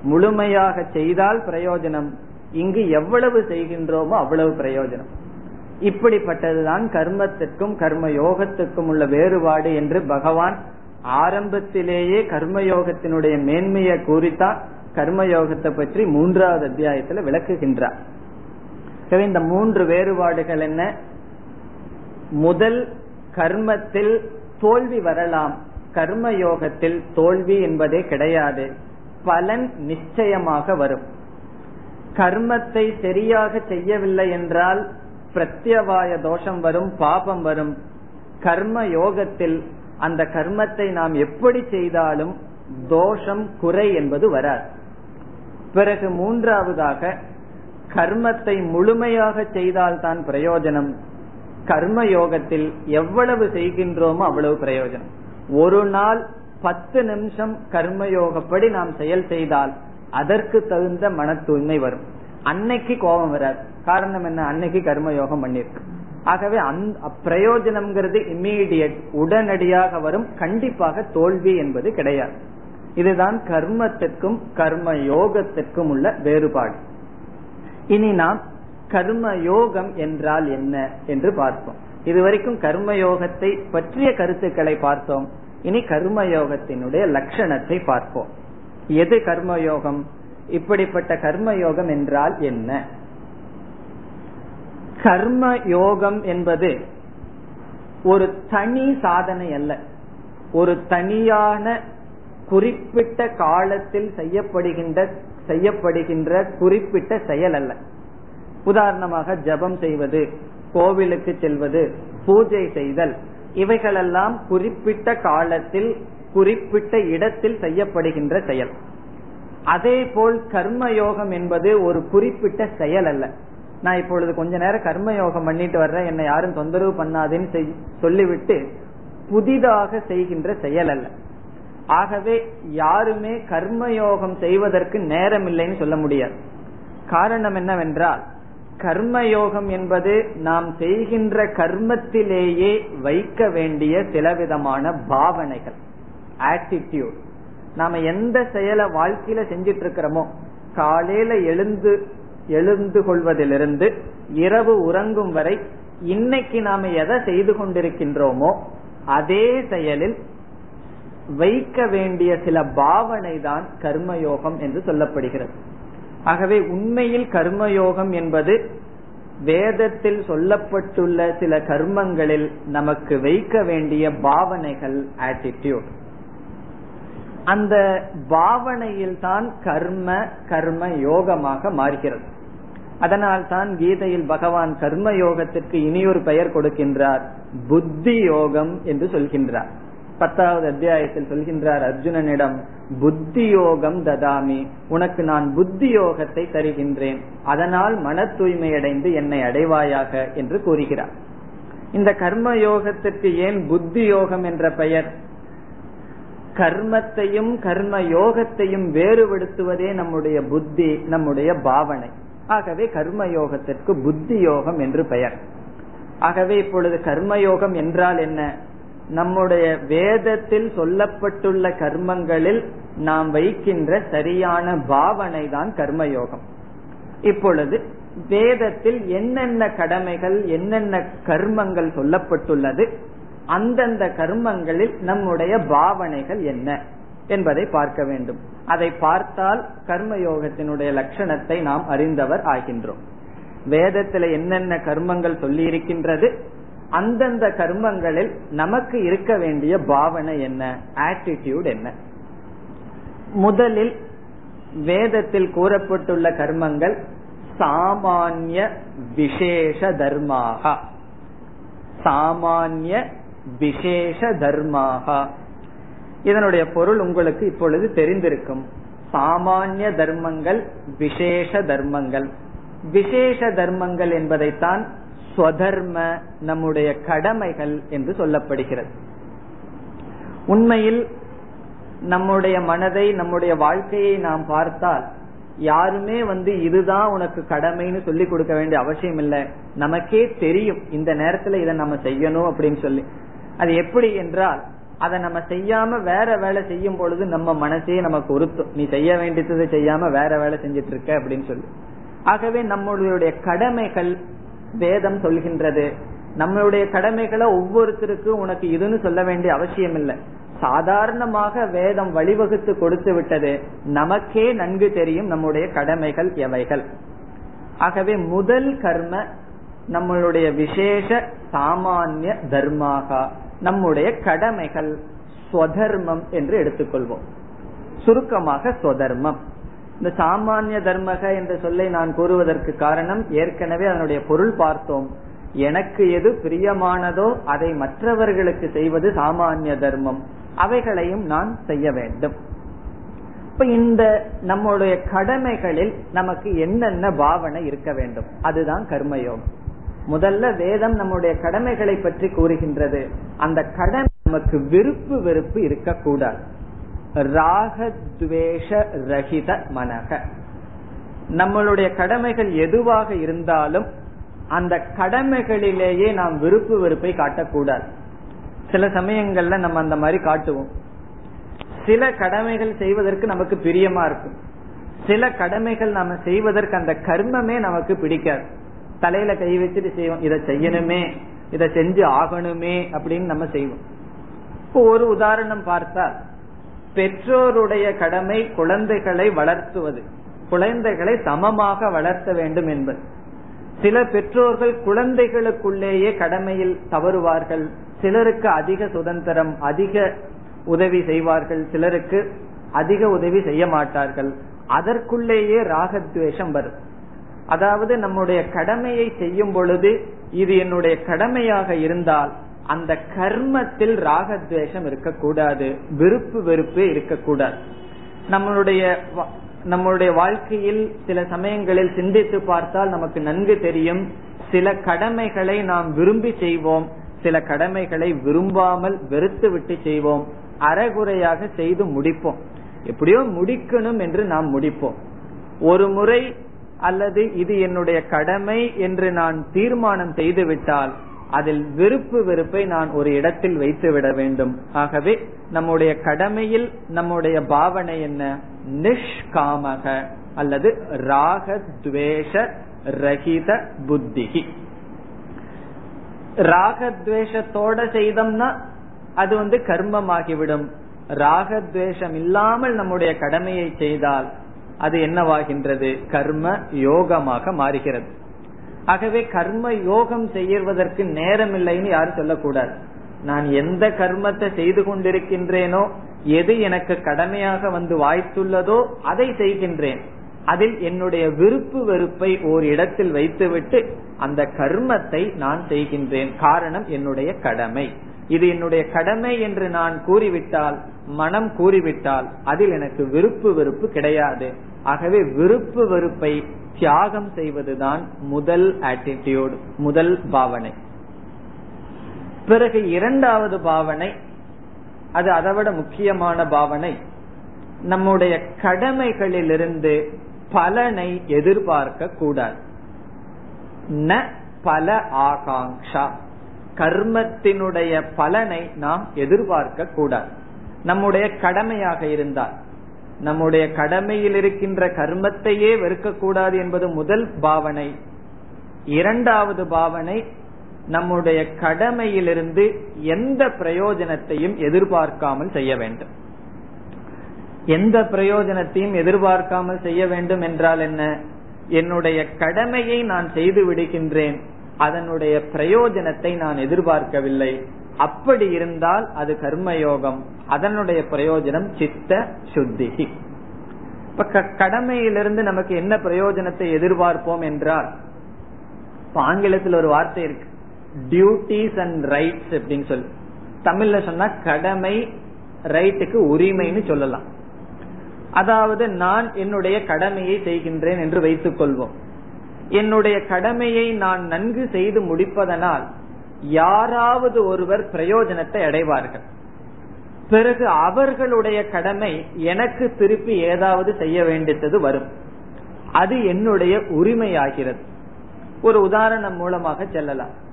முழுமையாக செய்தால் பிரயோஜனம். இங்கு எவ்வளவு செய்கின்றோமோ அவ்வளவு பிரயோஜனம். இப்படிப்பட்டதுதான் கர்மத்திற்கும் கர்ம யோகத்துக்கும் உள்ள வேறுபாடு என்று பகவான் ஆரம்பத்திலேயே கர்மயோகத்தினுடைய மேன்மையை கூறித்தான் கர்மயோகத்தை பற்றி மூன்றாவது அத்தியாயத்துல விளக்குகின்றார். இந்த மூன்று வேறுபாடுகள் என்ன? முதல் கர்மத்தில் தோல்வி வரலாம். கர்ம யோகத்தில் தோல்வி என்பதே கிடையாது. பலன் நிச்சயமாக வரும். கர்மத்தை சரியாக செய்யவில்லை என்றால் பிரத்யவாய தோஷம் வரும் பாபம் வரும். கர்ம யோகத்தில் அந்த கர்மத்தை நாம் எப்படி செய்தாலும் தோஷம் குறை என்பது வராது. பிறகு மூன்றாவதாக கர்மத்தை முழுமையாக செய்தால்தான் பிரயோஜனம். கர்ம யோகத்தில் எவ்வளவு செய்கின்றோமோ அவ்வளவு பிரயோஜனம். ஒரு நாள் பத்து நிமிஷம் கர்மயோகப்படி நாம் செயல் செய்தால் அதற்கு தகுந்த மன தூய்மை வரும். அன்னைக்கு கோபம் வராது. காரணம் என்ன? அன்னைக்கு கர்மயோகம் பண்ணிருக்கு. ஆகவே அந்த பிரயோஜனம்ங்கிறது இம்மீடியட் உடனடியாக வரும் கண்டிப்பாக தோல்வி என்பது கிடையாது. இதுதான் கர்மத்திற்கும் கர்ம யோகத்திற்கும் உள்ள வேறுபாடு. இனி நாம் கர்ம யோகம் என்றால் என்ன என்று பார்ப்போம். இதுவரைக்கும் கர்ம யோகத்தை பற்றிய கருத்துக்களை பார்த்தோம். இனி கர்ம யோகத்தினுடைய லட்சணத்தை பார்ப்போம். எது கர்ம யோகம் இப்படிப்பட்ட கர்ம யோகம் என்றால் என்ன? கர்ம யோகம் என்பது ஒரு தனி சாதனை அல்ல. ஒரு தனியான குறிப்பிட்ட காலத்தில் செய்யப்படுகின்ற செய்யப்படுகின்ற குறிப்பிட்ட செயல் அல்ல. உதாரணமாக ஜபம் செய்வது கோவிலுக்கு செல்வது பூஜை செய்தல் இவைகளெல்லாம் குறிப்பிட்ட காலத்தில் குறிப்பிட்ட இடத்தில் செய்யப்படுகின்ற செயல். அதே போல் கர்மயோகம் என்பது ஒரு குறிப்பிட்ட செயல் அல்ல. நான் இப்பொழுது கொஞ்ச நேரம் கர்மயோகம் பண்ணிட்டு வர்றேன் என்னை யாரும் தொந்தரவு பண்ணாதுன்னு சொல்லிவிட்டு புதிதாக செய்கின்ற செயல் அல்ல. ஆகவே யாருமே கர்மயோகம் செய்வதற்கு நேரம் இல்லைன்னு சொல்ல முடியாது. காரணம் என்னவென்றால் கர்மயோகம் என்பது நாம் செய்கின்ற கர்மத்திலேயே வைக்க வேண்டிய சிலவிதமான பாவனைகள் ஆட்டிடியூட் நாம எந்த செயலை வாழ்க்கையில செஞ்சிட்டு இருக்கிறோமோ காலையில எழுந்து எழுந்து கொள்வதிலிருந்து இரவு உறங்கும் வரை இன்னைக்கு நாம எதை செய்து கொண்டிருக்கின்றோமோ அதே செயலில் வைக்க வேண்டிய சில பாவனை தான் கர்மயோகம் என்று சொல்லப்படுகிறது. ஆகவே உண்மையில் கர்மயோகம் என்பது வேதத்தில் சொல்லப்பட்டுள்ள சில கர்மங்களில் நமக்கு வைக்க வேண்டிய பாவனைகள் ஆட்டிடியூட் அந்த பாவனையில் தான் கர்ம கர்ம யோகமாக மாறுகிறது. அதனால் தான் கீதையில் பகவான் கர்ம யோகத்திற்கு இனியொரு பெயர் கொடுக்கின்றார். புத்தி யோகம் என்று சொல்கின்றார். பத்தாவது அத்தியாயத்தில் சொல்கின்றார் அர்ஜுனனிடம் புத்தி யோகம் ததாமி உனக்கு நான் புத்தி யோகத்தை தருகின்றேன். அதனால் மன தூய்மையடைந்து என்னை அடைவாயாக என்று கூறுகிறார். இந்த கர்ம யோகத்திற்கு ஏன் புத்தி யோகம் என்ற பெயர்? கர்மத்தையும் கர்ம யோகத்தையும் வேறுபடுத்துவதே நம்முடைய புத்தி நம்முடைய பாவனை. ஆகவே கர்மயோகத்திற்கு புத்தி யோகம் என்று பெயர். ஆகவே இப்பொழுது கர்மயோகம் என்றால் என்ன? நம்முடைய வேதத்தில் சொல்லப்பட்டுள்ள கர்மங்களில் நாம் வைக்கின்ற சரியான பாவனை தான் கர்மயோகம். இப்பொழுது வேதத்தில் என்னென்ன கடமைகள் என்னென்ன கர்மங்கள் சொல்லப்பட்டுள்ளது அந்தந்த கர்மங்களில் நம்முடைய பாவனைகள் என்ன? என்பதை பார்க்க வேண்டும். அதை பார்த்தால் கர்மயோகத்தினுடைய லட்சணத்தை நாம் அறிந்தவர் ஆகின்றோம். வேதத்தில் என்னென்ன கர்மங்கள் சொல்லி இருக்கின்றது அந்தந்த கர்மங்களில் நமக்கு இருக்க வேண்டிய பாவனை என்ன ஆட்டிடியூட் என்ன. முதலில் வேதத்தில் கூறப்பட்டுள்ள கர்மங்கள் சாமானிய விசேஷ தர்மாகா. சாமானிய விசேஷ தர்மாக. இதனுடைய பொருள் உங்களுக்கு இப்பொழுது தெரிந்திருக்கும். சாமானிய தர்மங்கள் விசேஷ தர்மங்கள். விசேஷ தர்மங்கள் என்பதைத்தான் ஸ்வதர்ம நம்முடைய கடமைகள் என்று சொல்லப்படுகிறது. உண்மையில் நம்முடைய மனதை நம்முடைய வாழ்க்கையை நாம் பார்த்தால் யாருமே வந்து இதுதான் உனக்கு கடமைன்னு சொல்லி கொடுக்க வேண்டிய அவசியம் இல்லை. நமக்கே தெரியும் இந்த நேரத்துல இதை நம்ம செய்யணும் அப்படின்னு சொல்லி. அது எப்படி என்றால் அதை நம்ம செய்யாம வேற வேலை செய்யும் பொழுது நம்ம மனசே நமக்கு உறுத்தும் நீ செய்ய வேண்டியதை செய்யாம வேற வேலை செஞ்சிட்டு இருக்க அப்படின்னு சொல்லி. ஆகவே நம்மளுடைய கடமைகள் வேதம் சொல்கின்றது. நம்மளுடைய கடமைகளை ஒவ்வொருத்தருக்கும் உனக்கு இதுன்னு சொல்ல வேண்டிய அவசியம் இல்லை. சாதாரணமாக வேதம் வழிவகுத்து கொடுத்து விட்டது. நமக்கே நன்கு தெரியும் நம்முடைய கடமைகள் எவைகள். ஆகவே முதல் கர்ம நம்மளுடைய விசேஷ சாமானிய தர்மாகா. நம்முடைய கடமைகள் ஸ்வதர்மம் என்று எடுத்துக்கொள்வோம். சுருக்கமாக ஸ்வதர்மம். இந்த சாமானிய தர்மக என்ற சொல்லை நான் கூறுவதற்கு காரணம் ஏற்கனவே அதனுடைய பொருள் பார்த்தோம். எனக்கு எது பிரியமானதோ அதை மற்றவர்களுக்கு செய்வது சாமானிய தர்மம். அவைகளையும் நான் செய்ய வேண்டும். இப்ப இந்த நம்முடைய கடமைகளில் நமக்கு என்னென்ன பாவனை இருக்க வேண்டும்? அதுதான் கர்மயோகம். முதல்ல வேதம் நம்முடைய கடமைகளை பற்றி கூறுகின்றது. அந்த கடமை நமக்கு விருப்பு வெறுப்பு இருக்கக்கூடாது. ராகத்வேஷ ரஹித மனக நம்மளுடைய கடமைகள் எதுவாக இருந்தாலும் அந்த கடமைகளிலேயே நாம் விருப்பு வெறுப்பை காட்டக்கூடாது. சில சமயங்கள்ல நம்ம அந்த மாதிரி காட்டுவோம். சில கடமைகள் செய்வதற்கு நமக்கு பிரியமா இருக்கும். சில கடமைகள் நாம செய்வதற்கு அந்த கர்மமே நமக்கு பிடிக்காது. தலையில கை வச்சுட்டு செய்வோம். இதை செய்யணுமே இதை செஞ்சு ஆகணுமே அப்படின்னு நம்ம செய்வோம். இப்போ ஒரு உதாரணம் பார்த்தா பெற்றோருடைய கடமை குழந்தைகளை வளர்த்துவது குழந்தைகளை சமமாக வளர்த்த வேண்டும் என்பது. சில பெற்றோர்கள் குழந்தைகளுக்குள்ளேயே கடமையில் தவறுவார்கள். சிலருக்கு அதிக சுதந்திரம் அதிக உதவி செய்வார்கள். சிலருக்கு அதிக உதவி செய்ய மாட்டார்கள். அதற்குள்ளேயே ராகத்வேஷம் வரும். அதாவது நம்முடைய கடமையை செய்யும் பொழுது இது என்னுடைய கடமையாக இருந்தால் அந்த கர்மத்தில் ராகத்வேஷம் இருக்கக்கூடாது விருப்பு வெறுப்பு இருக்கக்கூடாது. நம்மளுடைய நம்மளுடைய வாழ்க்கையில் சில சமயங்களில் சிந்தித்து பார்த்தால் நமக்கு நன்கு தெரியும். சில கடமைகளை நாம் விரும்பி செய்வோம் சில கடமைகளை விரும்பாமல் வெறுத்து விட்டு செய்வோம். அறகுறையாக செய்து முடிப்போம். எப்படியோ முடிக்கணும் என்று நாம் முடிப்போம். ஒரு முறை அல்லது இது என்னுடைய கடமை என்று நான் தீர்மானம் செய்துவிட்டால் அதில் விருப்பு வெறுப்பை நான் ஒரு இடத்தில் வைத்து விட வேண்டும். ஆகவே நம்முடைய கடமையில் நம்முடைய பாவனை என்ன? நிஷ்காமக அல்லது ராகத்வேஷ ரகித புத்திகி ராகத்வேஷத்தோட செய்தோம்னா அது வந்து கர்மமாகிவிடும். ராகத்வேஷம் இல்லாமல் நம்முடைய கடமையை செய்தால் அது என்னவாகின்றது? கர்ம யோகமாக மாறுகிறது. ஆகவே கர்ம யோகம் செய்வதற்கு நேரம் இல்லைன்னு யாரும் சொல்லக்கூடாது. நான் எந்த கர்மத்தை செய்து கொண்டிருக்கின்றேனோ எது எனக்கு கடமையாக வந்து வாய்த்துள்ளதோ அதை செய்கின்றேன். அதில் என்னுடைய விருப்பு வெறுப்பை ஓர் இடத்தில் வைத்துவிட்டு அந்த கர்மத்தை நான் செய்கின்றேன். காரணம் என்னுடைய கடமை. இது என்னுடைய கடமை என்று நான் கூறிவிட்டால் மனம் கூறிவிட்டால் அதில் எனக்கு விருப்பு வெறுப்பு கிடையாது. ஆகவே விருப்பு வெறுப்பை தியாகம் செய்வதுதான் முதல் ஆட்டிடியூட் முதல் பாவனை. பிறகு இரண்டாவது பாவனை அது அதைவிட முக்கியமான பாவனை நம்முடைய கடமைகளிலிருந்து பலனை எதிர்பார்க்க கூடாது. ந பல ஆகாங்ஷா கர்மத்தினுடைய பலனை நாம் எதிர்பார்க்க கூடாது. நம்முடைய கடமையாக இருந்தால் நம்முடைய கடமையில் இருக்கின்ற கர்மத்தையே வெறுக்கக்கூடாது என்பது முதல் பாவனை. இரண்டாவது பாவனை நம்முடைய கடமையிலிருந்து எந்த பிரயோஜனத்தையும் எதிர்பார்க்காமல் செய்ய வேண்டும். எந்த பிரயோஜனத்தையும் எதிர்பார்க்காமல் செய்ய வேண்டும் என்றால் என்ன? என்னுடைய கடமையை நான் செய்து விடுகின்றேன் அதனுடைய பிரயோஜனத்தை நான் எதிர்பார்க்கவில்லை. அப்படி இருந்தால் அது கர்மயோகம். அதனுடைய பிரயோஜனம் சித்த சுத்திகி. இப்ப கடமையிலிருந்து நமக்கு என்ன பிரயோஜனத்தை எதிர்பார்ப்போம் என்றால் ஆங்கிலத்தில் ஒரு வார்த்தை இருக்கு. டியூட்டிஸ் அண்ட் ரைட்ஸ் அப்படின்னு சொல்லி. தமிழ்ல சொன்னா கடமை ரைட்டுக்கு உரிமைன்னு சொல்லலாம். அதாவது நான் என்னுடைய கடமையை செய்கின்றேன் என்று வைத்துக் கொள்வோம் என்னுடைய கடமையை நான் நன்கு செய்து முடிப்பதனால் யாராவது ஒருவர் பிரயோஜனத்தை அடைவார்கள். பிறகு அவர்களுடைய கடமை எனக்கு திருப்பி ஏதாவது செய்ய வேண்டியது வரும். அது என்னுடைய உரிமையாகிறது. ஒரு உதாரணம் மூலமாக செல்லலாம்.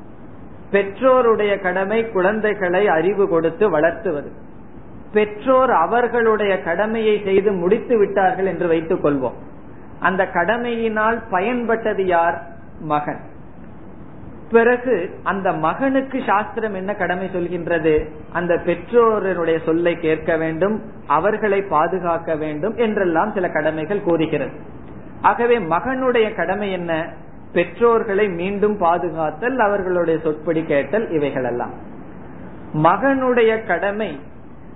பெற்றோருடைய கடமை குழந்தைகளை அறிவு கொடுத்து வளர்த்துவது. பெற்றோர் அவர்களுடைய கடமையை செய்து முடித்து விட்டார்கள் என்று வைத்துக் கொள்வோம். அந்த கடமையினால் பயன்பட்டது யார்? மகன். பிறகு அந்த மகனுக்கு சாஸ்திரம் என்ன கடமை சொல்கின்றது? அந்த பெற்றோருடைய சொல்லை கேட்க வேண்டும் அவர்களை பாதுகாக்க வேண்டும் என்றெல்லாம் சில கடமைகள் கூறுகிறது ஆகவே மகனுடைய கடமை என்ன? பெற்றோர்களை மீண்டும் பாதுகாத்தல் அவர்களுடைய சொற்படி கேட்டல் இவைகள் எல்லாம் மகனுடைய கடமை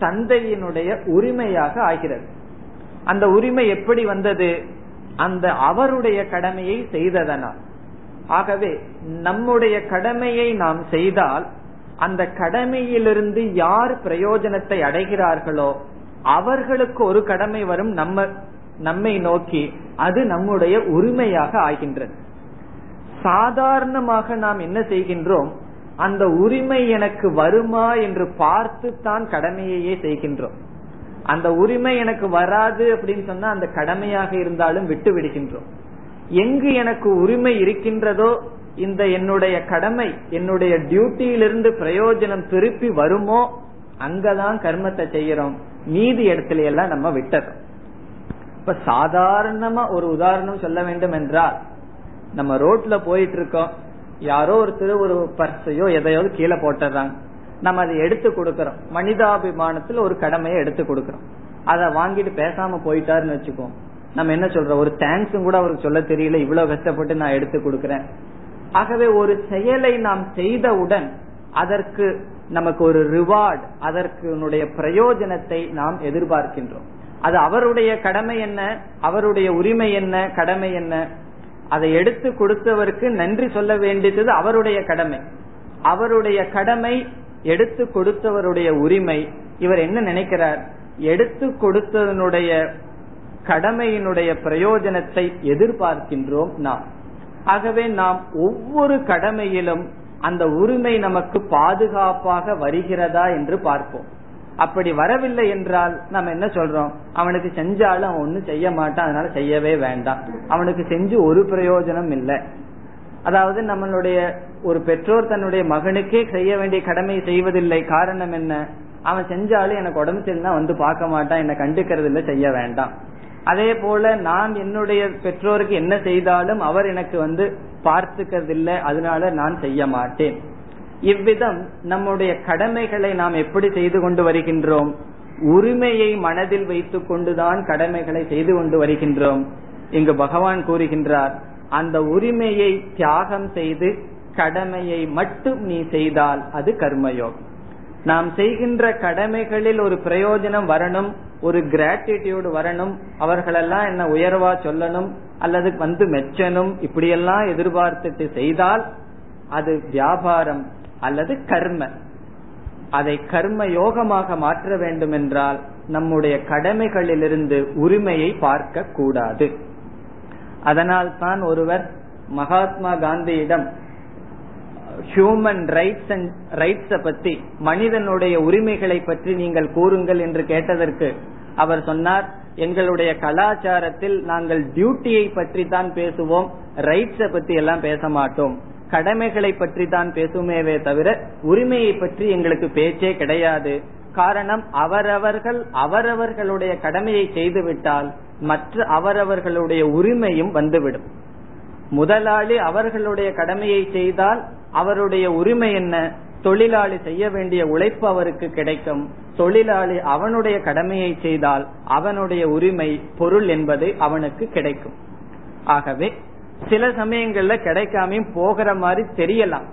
தந்தையினுடைய உரிமையாக ஆகிறது. அந்த உரிமை எப்படி வந்தது? அந்த அவருடைய கடமையை செய்ததனால். ஆகவே நம்முடைய கடமையை நாம் செய்தால் அந்த கடமையிலிருந்து யார் பிரயோஜனத்தை அடைகிறார்களோ அவர்களுக்கு ஒரு கடமை வரும் நம்ம நம்மை நோக்கி அது நம்முடைய உரிமையாக ஆகின்றது. சாதாரணமாக நாம் என்ன செய்கின்றோம்? அந்த உரிமை எனக்கு வருமா என்று பார்த்து தான் கடமையையே செய்கின்றோம். அந்த உரிமை எனக்கு வராது அப்படின்னு சொன்னா அந்த கடமையாக இருந்தாலும் விட்டு விடுகின்றோம் எங்கு எனக்கு உரிமை இருக்கின்றதோ இந்த என்னுடைய கடமை என்னுடைய டியூட்டியிலிருந்து பிரயோஜனம் திருப்பி வருமோ அங்கதான் கர்மத்தை செய்யறோம். மீதி இடத்துல எல்லாம் நம்ம விட்டுறோம் இப்ப சாதாரணமா ஒரு உதாரணம் சொல்ல வேண்டும் என்றால் நம்ம ரோட்ல போயிட்டு இருக்கோம் யாரோ ஒருத்தர் ஒரு பர்ஸையோ எதையாவது கீழே போட்டுறாங்க. நம்ம அதை எடுத்து கொடுக்கறோம். மனிதாபிமானத்துல ஒரு கடமையை எடுத்து கொடுக்கறோம். அதை வாங்கிட்டு பேசாம போயிட்டாருன்னு வச்சுக்கோம். நம்ம என்ன சொல்றோம்? ஒரு தேங்க்ஸும் கூட அவருக்கு சொல்ல தெரியல. இவ்வளவு கஷ்டப்பட்டு நான் எடுத்து கொடுக்கறேன். ஆகவே ஒரு செயலை நாம் செய்தவுடன் அதற்கு நமக்கு ஒரு ரிவார்டு அதற்கு பிரயோஜனத்தை நாம் எதிர்பார்க்கின்றோம். அது அவருடைய கடமை என்ன? அவருடைய உரிமை என்ன? கடமை என்ன? அதை எடுத்து கொடுத்தவருக்கு நன்றி சொல்ல வேண்டியது அவருடைய கடமை. அவருடைய கடமை எடுத்து கொடுத்தவருடைய உரிமை. இவர் என்ன நினைக்கிறார்? எடுத்து கொடுத்ததனுடைய கடமையினுடைய பிரயோஜனத்தை எதிர்பார்க்கின்றோம் நாம். ஆகவே நாம் ஒவ்வொரு கடமையிலும் அந்த உரிமை நமக்கு பாதுகாப்பாக வருகிறதா என்று பார்ப்போம். அப்படி வரவில்லை என்றால் நம்ம என்ன சொல்றோம்? அவனுக்கு செஞ்சாலும் அவன் ஒன்னும் செய்ய மாட்டான் அதனால செய்யவே வேண்டாம். அவனுக்கு செஞ்சு ஒரு பிரயோஜனம் இல்லை. அதாவது நம்மளுடைய ஒரு பெற்றோர் தன்னுடைய மகனுக்கே செய்ய வேண்டிய கடமை செய்வதில்லை. காரணம் என்ன? அவன் செஞ்சாலும் எனக்கு உடம்பு சரினா வந்து பார்க்க மாட்டான் என்ன கண்டுக்கிறது இல்லை செய்ய வேண்டாம். அதே போல நான் என்னுடைய பெற்றோருக்கு என்ன செய்தாலும் அவர் எனக்கு வந்து பார்த்துக்கிறதில்ல அதனால நான் செய்ய மாட்டேன். இவ்விதம் நம்முடைய கடமைகளை நாம் எப்படி செய்து கொண்டு வருகின்றோம்? உரிமையை மனதில் வைத்துக் கொண்டுதான் கடமைகளை செய்து கொண்டு வருகின்றோம். இங்கு பகவான் கூறுகின்றார் அந்த உரிமையை தியாகம் செய்து கடமையை மட்டும் நீ செய்தால் அது கர்மயோகம். நாம் செய்கின்ற கடமைகளில் ஒரு பிரயோஜனம் வரணும் ஒரு கிராட்டிடியூடு வரணும் அவர்களெல்லாம் என்ன உயர்வா சொல்லணும் அல்லது வந்து மெச்சனும் இப்படியெல்லாம் எதிர்பார்த்துட்டு செய்தால் அது வியாபாரம் அல்லது கர்ம. அதை கர்ம யோகமாக மாற்ற வேண்டும் என்றால் நம்முடைய கடமைகளிலிருந்து உரிமையை பார்க்க கூடாது அதனால் தான் ஒருவர் மகாத்மா காந்தியிடம் ஹியூமன் ரைட்ஸ் அண்ட் ரைட்ஸ பத்தி மனிதனுடைய உரிமைகளை பற்றி நீங்கள் கூறுங்கள் என்று கேட்டதற்கு அவர் சொன்னார் எங்களுடைய கலாச்சாரத்தில் நாங்கள் டியூட்டியை பற்றி தான் பேசுவோம் ரைட்ஸ பத்தி எல்லாம் பேச மாட்டோம். கடமைகளை பற்றி தான் பேசுமேவே தவிர உரிமையை பற்றி எங்களுக்கு பேச்சே கிடையாது. காரணம் அவரவர்கள் அவரவர்களுடைய கடமையை செய்துவிட்டால் மற்ற அவரவர்களுடைய உரிமையும் வந்துவிடும். முதலாளி அவர்களுடைய கடமையை செய்தால் அவருடைய உரிமை என்ன? தொழிலாளி செய்ய வேண்டிய உழைப்பு அவருக்கு கிடைக்கும். தொழிலாளி அவனுடைய கடமையை செய்தால் அவனுடைய உரிமை பொருள் என்பது அவனுக்கு கிடைக்கும். ஆகவே சில சமயங்கள்ல கிடைக்காமையும் போகிற மாதிரி தெரியலாம்.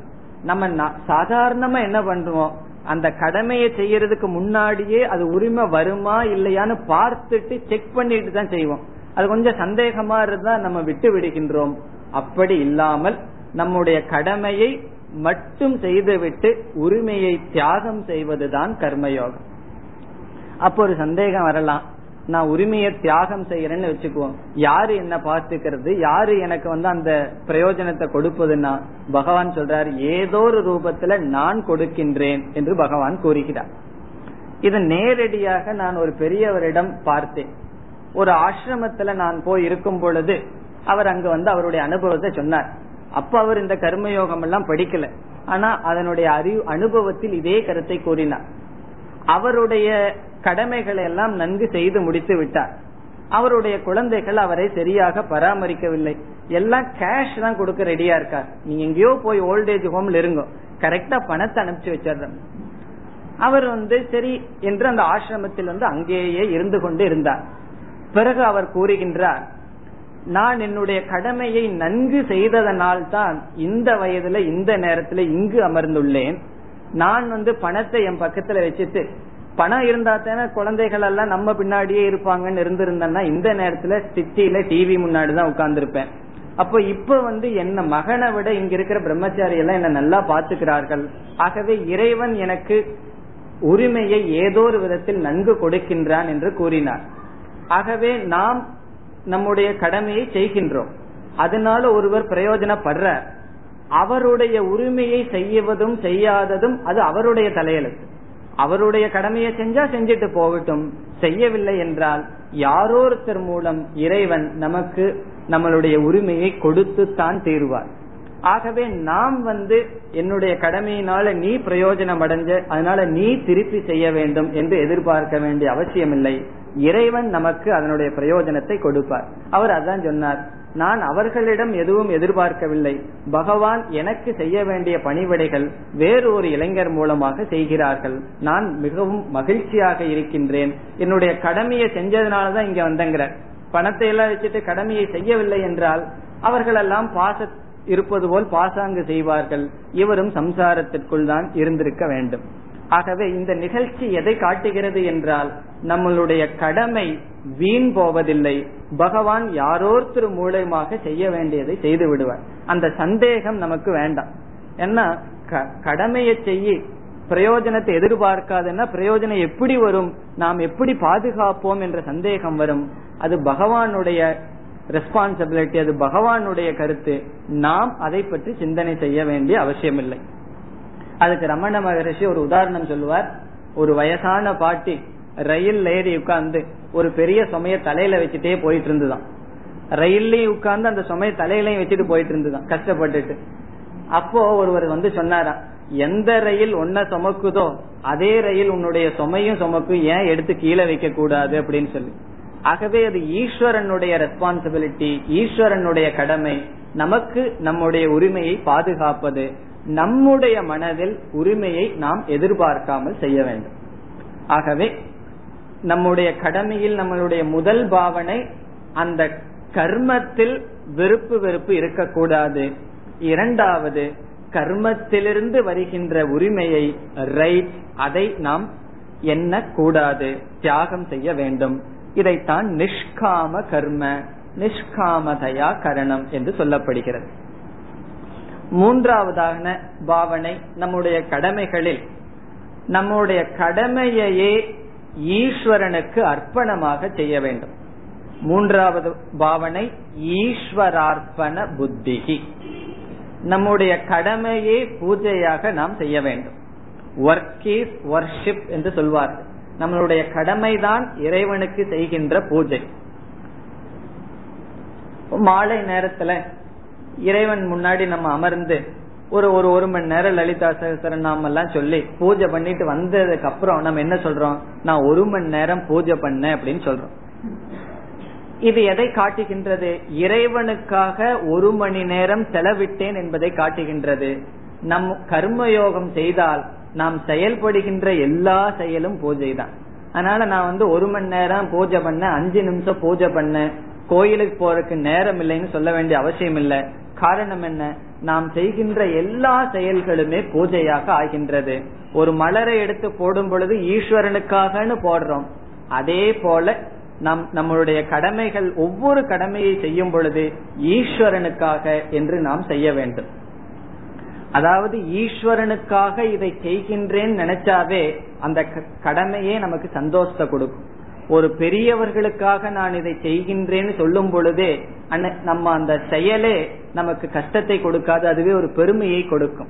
நம்ம சாதாரணமா என்ன பண்றோம்? அந்த கடமையை செய்யறதுக்கு முன்னாடியே அது உரிமை வருமா இல்லையான்னு பார்த்துட்டு செக் பண்ணிட்டு தான் செய்வோம். அது கொஞ்சம் சந்தேகமா இருந்தா நம்ம விட்டு விடுகின்றோம். அப்படி இல்லாமல் நம்முடைய கடமையை மட்டும் செய்துவிட்டு உரிமையை தியாகம் செய்வதுதான் கர்மயோகம். அப்போ ஒரு சந்தேகம் வரலாம். நான் உரிமையை தியாகம் செய்யறேன்னு வச்சுக்குவோம். யாரு என்ன பார்த்துக்கிறது? யாரு எனக்கு வந்து அந்த பிரயோஜனத்தை கொடுப்பதுன்னா? பகவான் சொல்றாரு ஏதோ ஒரு ரூபத்துல நான் கொடுக்கின்றேன் என்று பகவான் கூறுகிறார். இது நேரடியாக நான் ஒரு பெரியவரிடம் பார்த்தேன். ஒரு ஆசிரமத்துல நான் போய் இருக்கும் பொழுது அவர் அங்க வந்து அவருடைய அனுபவத்தை சொன்னார். அப்ப அவர் இந்த கர்மயோகம் எல்லாம் படிக்கல. ஆனா அதனுடைய அறிவு அனுபவத்தில் இதே கருத்தை கூறினார். அவருடைய கடமைகளை எல்லாம் நன்கு செய்து முடித்து விட்டார். அவருடைய குழந்தைகள் அவரை சரியாக பராமரிக்கவில்லை. எல்லாம் கேஷ் தான் கொடுக்க ரெடியா இருக்கார். நீங்க எங்கேயோ போய் ஓல்டேஜ் ஹோம்ல இருங்க. கரெக்டா பணத்தை அனுப்பிச்சு வச்சிடுறோம் அவர் வந்து சரி என்று அந்த ஆசிரமத்தில் வந்து அங்கேயே இருந்து கொண்டு இருந்தார். பிறகு அவர் கூறுகின்றார் நான் என்னுடைய கடமையை நன்கு செய்ததனால் தான் இந்த வயதுல இந்த நேரத்துல இங்கு அமர்ந்துள்ளேன். நான் வந்து பணத்தை என் பக்கத்துல வச்சுட்டு பணம் இருந்தா தானே குழந்தைகள் எல்லாம் நம்ம பின்னாடியே இருப்பாங்கன்னு இருந்திருந்தேன்னா இந்த நேரத்துல சிட்டியில டிவி முன்னாடி தான் உட்கார்ந்துருப்பேன். அப்போ இப்ப வந்து என்ன மகனை விட இங்க இருக்கிற பிரம்மச்சாரி எல்லாம் என்ன நல்லா பாத்துக்கிறார்கள் ஆகவே இறைவன் எனக்கு உரிமையை ஏதோ ஒரு விதத்தில் நன்கு கொடுக்கின்றான் என்று கூறினார். ஆகவே நாம் நம்முடைய கடமையை செய்கின்றோம். அதனால ஒருவர் பிரயோஜனப்படுற. அவருடைய உரிமையை செய்வதும் செய்யாததும் அது அவருடைய தலையெழுத்து. அவருடைய கடமையை செஞ்சா செஞ்சுட்டு போகட்டும். செய்யவில்லை என்றால் யாரோருத்தர் மூலம் இறைவன் நமக்கு நம்மளுடைய உரிமையை கொடுத்து தான் தீர்வார். ஆகவே நாம் வந்து என்னுடைய கடமையினால நீ பிரயோஜனம் அடைஞ்ச அதனால நீ திருப்பி செய்ய வேண்டும் என்று எதிர்பார்க்க வேண்டிய அவசியம் இல்லை இறைவன் நமக்கு அதனுடைய பிரயோஜனத்தை கொடுப்பார். அவர் அதான் சொன்னார் நான் அவர்களிடம் எதுவும் எதிர்பார்க்கவில்லை. பகவான் எனக்கு செய்ய வேண்டிய பணிவிடைகள் வேறு ஒரு இளைஞர் மூலமாக செய்கிறார்கள். நான் மிகவும் மகிழ்ச்சியாக இருக்கின்றேன். என்னுடைய கடமையை செஞ்சதுனாலதான் இங்க வந்தங்கிற. பணத்தை எல்லாம் வச்சுட்டு கடமையை செய்யவில்லை என்றால் அவர்களெல்லாம் பாச இருப்பது போல் பாசாங்கு செய்வார்கள். இவரும் சம்சாரத்திற்குள் தான் இருந்திருக்க வேண்டும். ஆகவே இந்த நிகழ்ச்சி எதை காட்டுகிறது என்றால் நம்மளுடைய கடமை வீண் போவதில்லை. பகவான் யாரோருத்தர் மூலயமாக செய்ய வேண்டியதை செய்து விடுவார். அந்த சந்தேகம் நமக்கு வேண்டாம். ஏன்னா கடமையை செய்ய பிரயோஜனத்தை எதிர்பார்க்காதுன்னா பிரயோஜனம் எப்படி வரும்? நாம் எப்படி பாதுகாப்போம் என்ற சந்தேகம் வரும். அது பகவானுடைய ரெஸ்பான்சிபிலிட்டி அது பகவானுடைய கருத்து. நாம் அதை பற்றி சிந்தனை செய்ய வேண்டிய அவசியம் இல்லை அதுக்கு ரமண மகரிஷி ஒரு உதாரணம் சொல்லுவார். ஒரு வயசான பாட்டி ரயில் ஏறி உட்கார்ந்து ஒரு பெரிய சுமைய தலையில வச்சுட்டே போயிட்டு இருந்துதான். ரயில்லையும் உட்கார்ந்து அந்த சுமைய தலையிலையும் வச்சுட்டு போயிட்டு இருந்துதான் கஷ்டப்பட்டுட்டு. அப்போ ஒருவர் வந்து சொன்னாராம் எந்த ரயில் ஒன்ன சுமக்குதோ அதே ரயில் உன்னுடைய சுமையும் சுமக்கும் ஏன் எடுத்து கீழே வைக்க கூடாது அப்படின்னு சொல்லி. ஆகவே அது ஈஸ்வரனுடைய ரெஸ்பான்சிபிலிட்டி ஈஸ்வரனுடைய கடமை. நமக்கு நம்முடைய உரிமையை பாதுகாப்பது நம்முடைய மனதில் உரிமையை நாம் எதிர்பார்க்காமல் செய்ய வேண்டும். ஆகவே நம்முடைய கடமையில் நம்மளுடைய முதல் பாவனை அந்த கர்மத்தில் வெறுப்பு வெறுப்பு இருக்கக்கூடாது. இரண்டாவது கர்மத்திலிருந்து வருகின்ற உரிமையை ரைட் அதை நாம் எண்ணக்கூடாது. தியாகம் செய்ய வேண்டும். இதைத்தான் நிஷ்காம கர்ம நிஷ்காமதயா கரணம் என்று சொல்லப்படுகிறது. மூன்றாவதான பாவனை நம்முடைய கடமைகளில். நம்முடைய கடமையையே ஈஸ்வரனுக்கு அர்ப்பணமாக செய்ய வேண்டும். மூன்றாவது பாவனை ஈஸ்வரார்ப்பண புத்திகி. நம்முடைய கடமையே பூஜையாக நாம் செய்ய வேண்டும். ஒர்க் இஸ் ஒர்ஷிப் என்று சொல்வார்கள். நம்மளுடைய கடமைதான் இறைவனுக்கு செய்கின்ற பூஜை. மாலை நேரத்துல இறைவன் முன்னாடி நம்ம அமர்ந்து ஒரு ஒரு ஒரு மணி நேரம் லலிதா சகசரநாமம் எல்லாம் சொல்லி பூஜை பண்ணிட்டு வந்ததுக்கு அப்புறம் நம்ம என்ன சொல்றோம்? நான் ஒரு மணி நேரம் பூஜை பண்ணேன் அப்படின்னு சொல்றோம். இது எதை காட்டுகின்றது? இறைவனுக்காக ஒரு மணி நேரம் செலவிட்டேன் என்பதை காட்டுகின்றது. நம் கர்மயோகம் செய்தால் நாம் செயல்படுகின்ற எல்லா செயலும் பூஜை தான். அதனால நான் வந்து ஒரு மணி நேரம் பூஜை பண்ண அஞ்சு நிமிஷம் பூஜை பண்ண கோயிலுக்கு போறதுக்கு நேரம் இல்லைன்னு சொல்ல வேண்டிய அவசியம் இல்லை. காரணம் என்ன? நாம் செய்கின்ற எல்லா செயல்களுமே பூஜையாக ஆகின்றது. ஒரு மலரை எடுத்து போடும் பொழுது ஈஸ்வரனுக்காகனு போடுறோம். அதே போல நம் நம்மளுடைய கடமைகள் ஒவ்வொரு கடமையை செய்யும் பொழுது ஈஸ்வரனுக்காக என்று நாம் செய்ய வேண்டும். அதாவது ஈஸ்வரனுக்காக இதை செய்கின்றேன் நினைச்சாவே அந்த கடமையே நமக்கு சந்தோஷத்தை கொடுக்கும். ஒரு பெரியவர்களுக்காக நான் இதை செய்கின்றேன்னு சொல்லும் பொழுதே நம்ம அந்த செயலே நமக்கு கஷ்டத்தை கொடுக்காது அதுவே ஒரு பெருமையை கொடுக்கும்.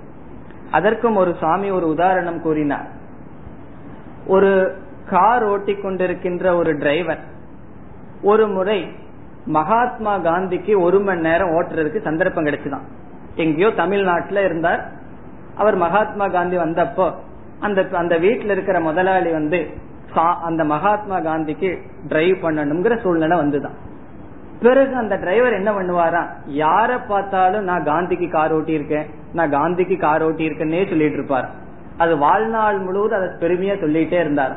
அதற்கும் ஒரு சுவாமி ஒரு உதாரணம் கூறினார். ஒரு கார் ஓட்டி கொண்டிருக்கின்ற ஒரு டிரைவர் ஒரு முறை மகாத்மா காந்திக்கு ஒரு மணி நேரம் ஓட்டுறதுக்கு சந்தர்ப்பம் கிடைச்சுதான். எங்கேயோ தமிழ்நாட்டுல இருந்தார். அவர் மகாத்மா காந்தி வந்தப்போ அந்த அந்த வீட்டுல இருக்கிற முதலாளி வந்து அந்த மகாத்மா காந்திக்கு டிரைவ் பண்ணணுங்கிற சூழ்நிலை வந்துதான். பிறகு அந்த டிரைவர் என்ன பண்ணுவாரா? யார பார்த்தாலும் நான் காந்திக்கு கார் ஓட்டி இருக்கேன் நான் காந்திக்கு கார் ஓட்டி இருக்கேன்னே சொல்லிட்டு இருப்பார் அது வாழ்நாள் முழுவதும் அதை பெருமையா சொல்லிட்டே இருந்தார்.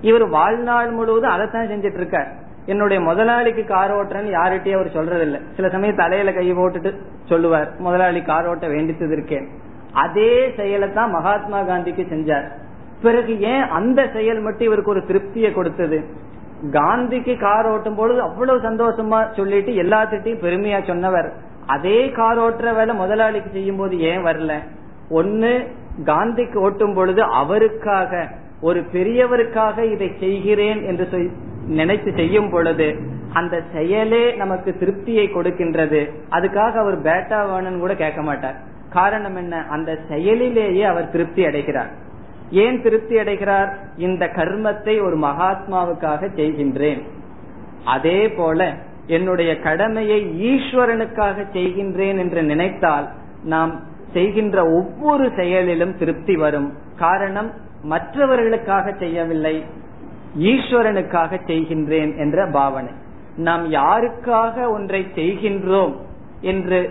இவர் வாழ்நாள் முழுவதும் அதைத்தான் செஞ்சிட்டு இருக்கார் என்னுடைய முதலாளிக்கு கார் ஓட்டுறேன்னு யார்கிட்டயும் அவர் சொல்றது இல்ல சில சமயம் தலையில கை போட்டுட்டு சொல்லுவார் முதலாளி கார் ஓட்ட வேண்டித்தது இருக்கேன் அதே செயலை தான் மகாத்மா காந்திக்கு செஞ்சார். பிறகு ஏன் அந்த செயல் மட்டும் இவருக்கு ஒரு திருப்தியை கொடுத்தது? காந்திக்கு கார் ஓட்டும் பொழுது அவ்வளவு சந்தோஷமா சொல்லிட்டு எல்லாத்திட்டையும் பெருமையா சொன்னவர். அதே கார் ஓட்டுற வேலை முதலாளிக்கு செய்யும் போது ஏன் வரல? ஒன்னு காந்திக்கு ஓட்டும் பொழுது அவருக்காக ஒரு பெரியவருக்காக இதை செய்கிறேன் என்று நினைத்து செய்யும் பொழுது அந்த செயலே நமக்கு திருப்தியை கொடுக்கின்றது. அதுக்காக அவர் பேட்டா வேணும்னு கூட கேட்க மாட்டார். காரணம் என்ன? அந்த செயலிலேயே அவர் திருப்தி அடைகிறார். ஏன் திருப்தி அடைகிறார்? இந்த கர்மத்தை ஒரு மகாத்மாவுக்காக செய்கின்றேன். அதே போல என்னுடைய கடமையை ஈஸ்வரனுக்காக செய்கின்றேன் என்று நினைத்தால் நாம் செய்கின்ற ஒவ்வொரு செயலிலும் திருப்தி வரும். காரணம் மற்றவர்களுக்காக செய்யவில்லை ஈஸ்வரனுக்காக செய்கின்றேன் என்ற பாவனை. நாம் யாருக்காக ஒன்றை செய்கின்றோம் என்று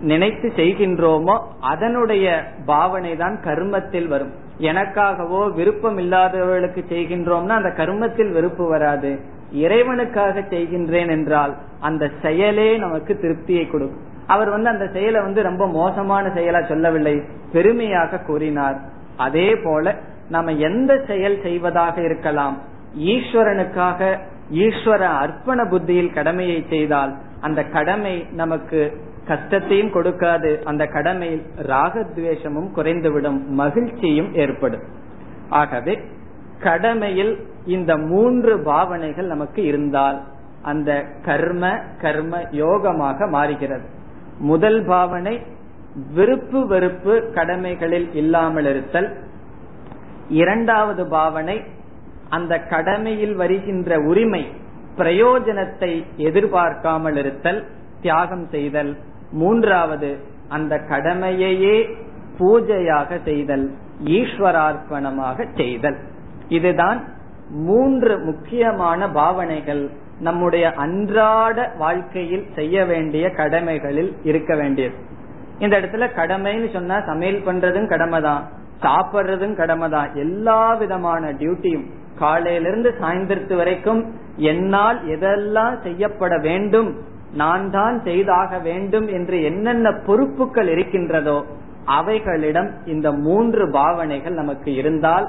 நினைத்து செய்கின்றோமோ அதனுடைய பாவனை தான் கர்மத்தில் வரும். எனக்காகவோ விருப்பம் இல்லாதவர்களுக்கு செய்கின்றோம்னா அந்த கர்மத்தில் வெறுப்பு வராது. இறைவனுக்காக செய்கின்றேன் என்றால் அந்த செயலே நமக்கு திருப்தியை கொடுக்கும். அவர் வந்து அந்த செயலை வந்து ரொம்ப மோசமான செயலா சொல்லவில்லை பெருமையாக கூறினார். அதே போல நம்ம எந்த செயல் செய்வதாக இருக்கலாம் ஈஸ்வரனுக்காக ஈஸ்வர அர்ப்பண புத்தியில் கடமையை செய்தால் அந்த கடமை நமக்கு கஷ்டத்தையும் கொடுக்காது. அந்த கடமையில் ராகத்வேஷமும் குறைந்துவிடும். மகிழ்ச்சியும் ஏற்படும். ஆகவே கடமையில் இந்த மூன்று பாவனைகள் நமக்கு இருந்தால் அந்த கர்ம கர்ம யோகமாக மாறுகிறது. முதல் பாவனை விருப்பு வெறுப்பு கடமைகளில் இல்லாமல் இருத்தல். இரண்டாவது பாவனை அந்த கடமையில் வருகின்ற உரிமை பிரயோஜனத்தை எதிர்பார்க்காமல் இருத்தல் தியாகம் செய்தல். மூன்றாவது அந்த கடமையையே பூஜையாக செய்தல் ஈஸ்வரார்ப்பணமாக செய்தல். இதுதான் மூன்று முக்கியமான பாவனைகள். நம்முடைய அன்றாட வாழ்க்கையில் செய்ய வேண்டிய கடமைகளில் இருக்க வேண்டியது. இந்த இடத்துல கடமைன்னு சொன்னா சமையல் பண்றதும் கடமை தான் சாப்பிடுறதும் கடமை தான் எல்லா விதமான டியூட்டியும் காலையிலிருந்து சாயந்தரத்து வரைக்கும் என்னால் எதெல்லாம் செய்யப்பட வேண்டும் நான் தான் செய்தாக வேண்டும் என்று என்னென்ன பொறுப்புகள் இருக்கின்றதோ அவைகளிடம் இந்த மூன்று பாவனைகள் நமக்கு இருந்தால்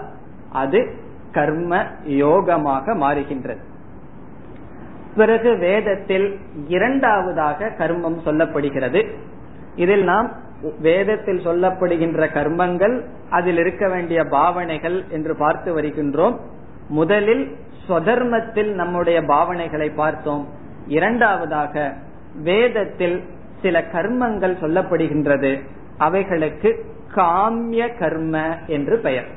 அது கர்ம யோகமாக மாறுகின்றது. பிறகு வேதத்தில் இரண்டாவதாக கர்மம் சொல்லப்படுகிறது. இதில் நாம் வேதத்தில் சொல்லப்படுகின்ற கர்மங்கள் அதில் இருக்க வேண்டிய பாவனைகள் என்று பார்த்து வருகின்றோம். முதலில் ஸ்வதர்மத்தில் நம்முடைய பாவனைகளை பார்த்தோம். இரண்டாவதாக வேதத்தில் சில கர்மங்கள் சொல்லப்படுகின்றது. அவைகளுக்கு காமிய கர்ம என்று பெயர்.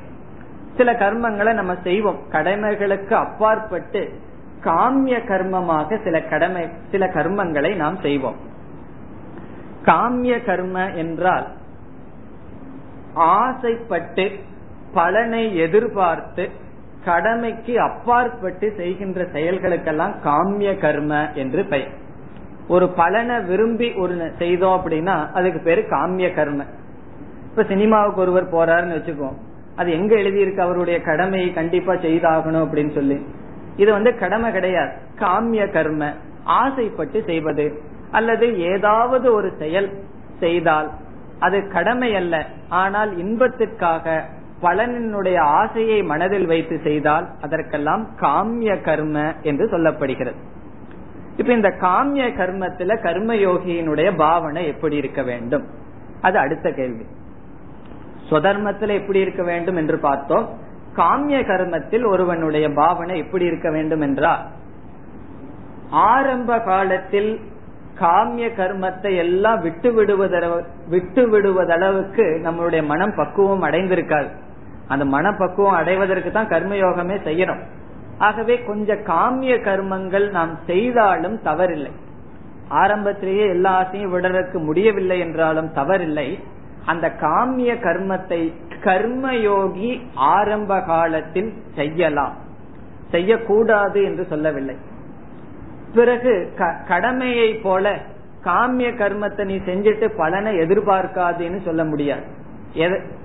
சில கர்மங்களை நம்ம செய்வோம். கடமைகளுக்கு அப்பாற்பட்டு காமிய கர்மமாக சில கடமை சில கர்மங்களை நாம் செய்வோம். காமிய கர்ம என்றால் ஆசைப்பட்டு பலனை எதிர்பார்த்து கடமைக்கு அப்பாற்பட்டு செய்கின்ற செயல்களுக்கெல்லாம் காமிய கர்ம என்று பெயர். ஒரு பலனை விரும்பி ஒரு செய்தோம் அப்படின்னா அதுக்கு பேரு காமிய கர்ம. இப்ப சினிமாவுக்கு ஒருவர் போறாருன்னு வச்சுக்கோ அது எங்க எழுதியிருக்கு? அவருடைய கடமையை கண்டிப்பா செய்தாகணும் அப்படின்னு சொல்லி. இது வந்து கடமை கிடையாது. காமிய கர்ம. ஆசைப்பட்டு செய்வது. அல்லது ஏதாவது ஒரு செயல் செய்தால் அது கடமை அல்ல. ஆனால் இன்பத்திற்காக பலனினுடைய ஆசையை மனதில் வைத்து செய்தால் அதற்கெல்லாம் காமிய கர்ம என்று சொல்லப்படுகிறது. இப்ப இந்த காமிய கர்மத்துல கர்மயோகியினுடைய பாவனை எப்படி இருக்க வேண்டும்? அது அடுத்த கேள்வி. சுதர்மத்துல எப்படி இருக்க வேண்டும் என்று பார்த்தோம். காமிய கர்மத்தில் ஒருவனுடைய பாவனை எப்படி இருக்க வேண்டும் என்றால் ஆரம்ப காலத்தில் காமிய கர்மத்தை எல்லாம் விட்டு விடுவதளவு விட்டு விடுவதளவுக்கு நம்மளுடைய மனம் பக்குவம் அடைந்திருக்காது. அந்த மனப்பக்குவம் அடைவதற்கு தான் கர்மயோகமே செய்யணும். ஆகவே கொஞ்சம் காமிய கர்மங்கள் நாம் செய்தாலும் தவறில்லை. ஆரம்பத்திலேயே எல்லா ஆசையும் விடறதுக்கு முடியவில்லை என்றாலும் தவறில்லை. அந்த காமிய கர்மத்தை கர்மயோகி ஆரம்ப காலத்தில் செய்யலாம். செய்யக்கூடாது என்று சொல்லவில்லை. பிறகு கடமையை போல காமிய கர்மத்தை நீ செஞ்சுட்டு பலனை எதிர்பார்க்காதுன்னு சொல்ல முடியாது.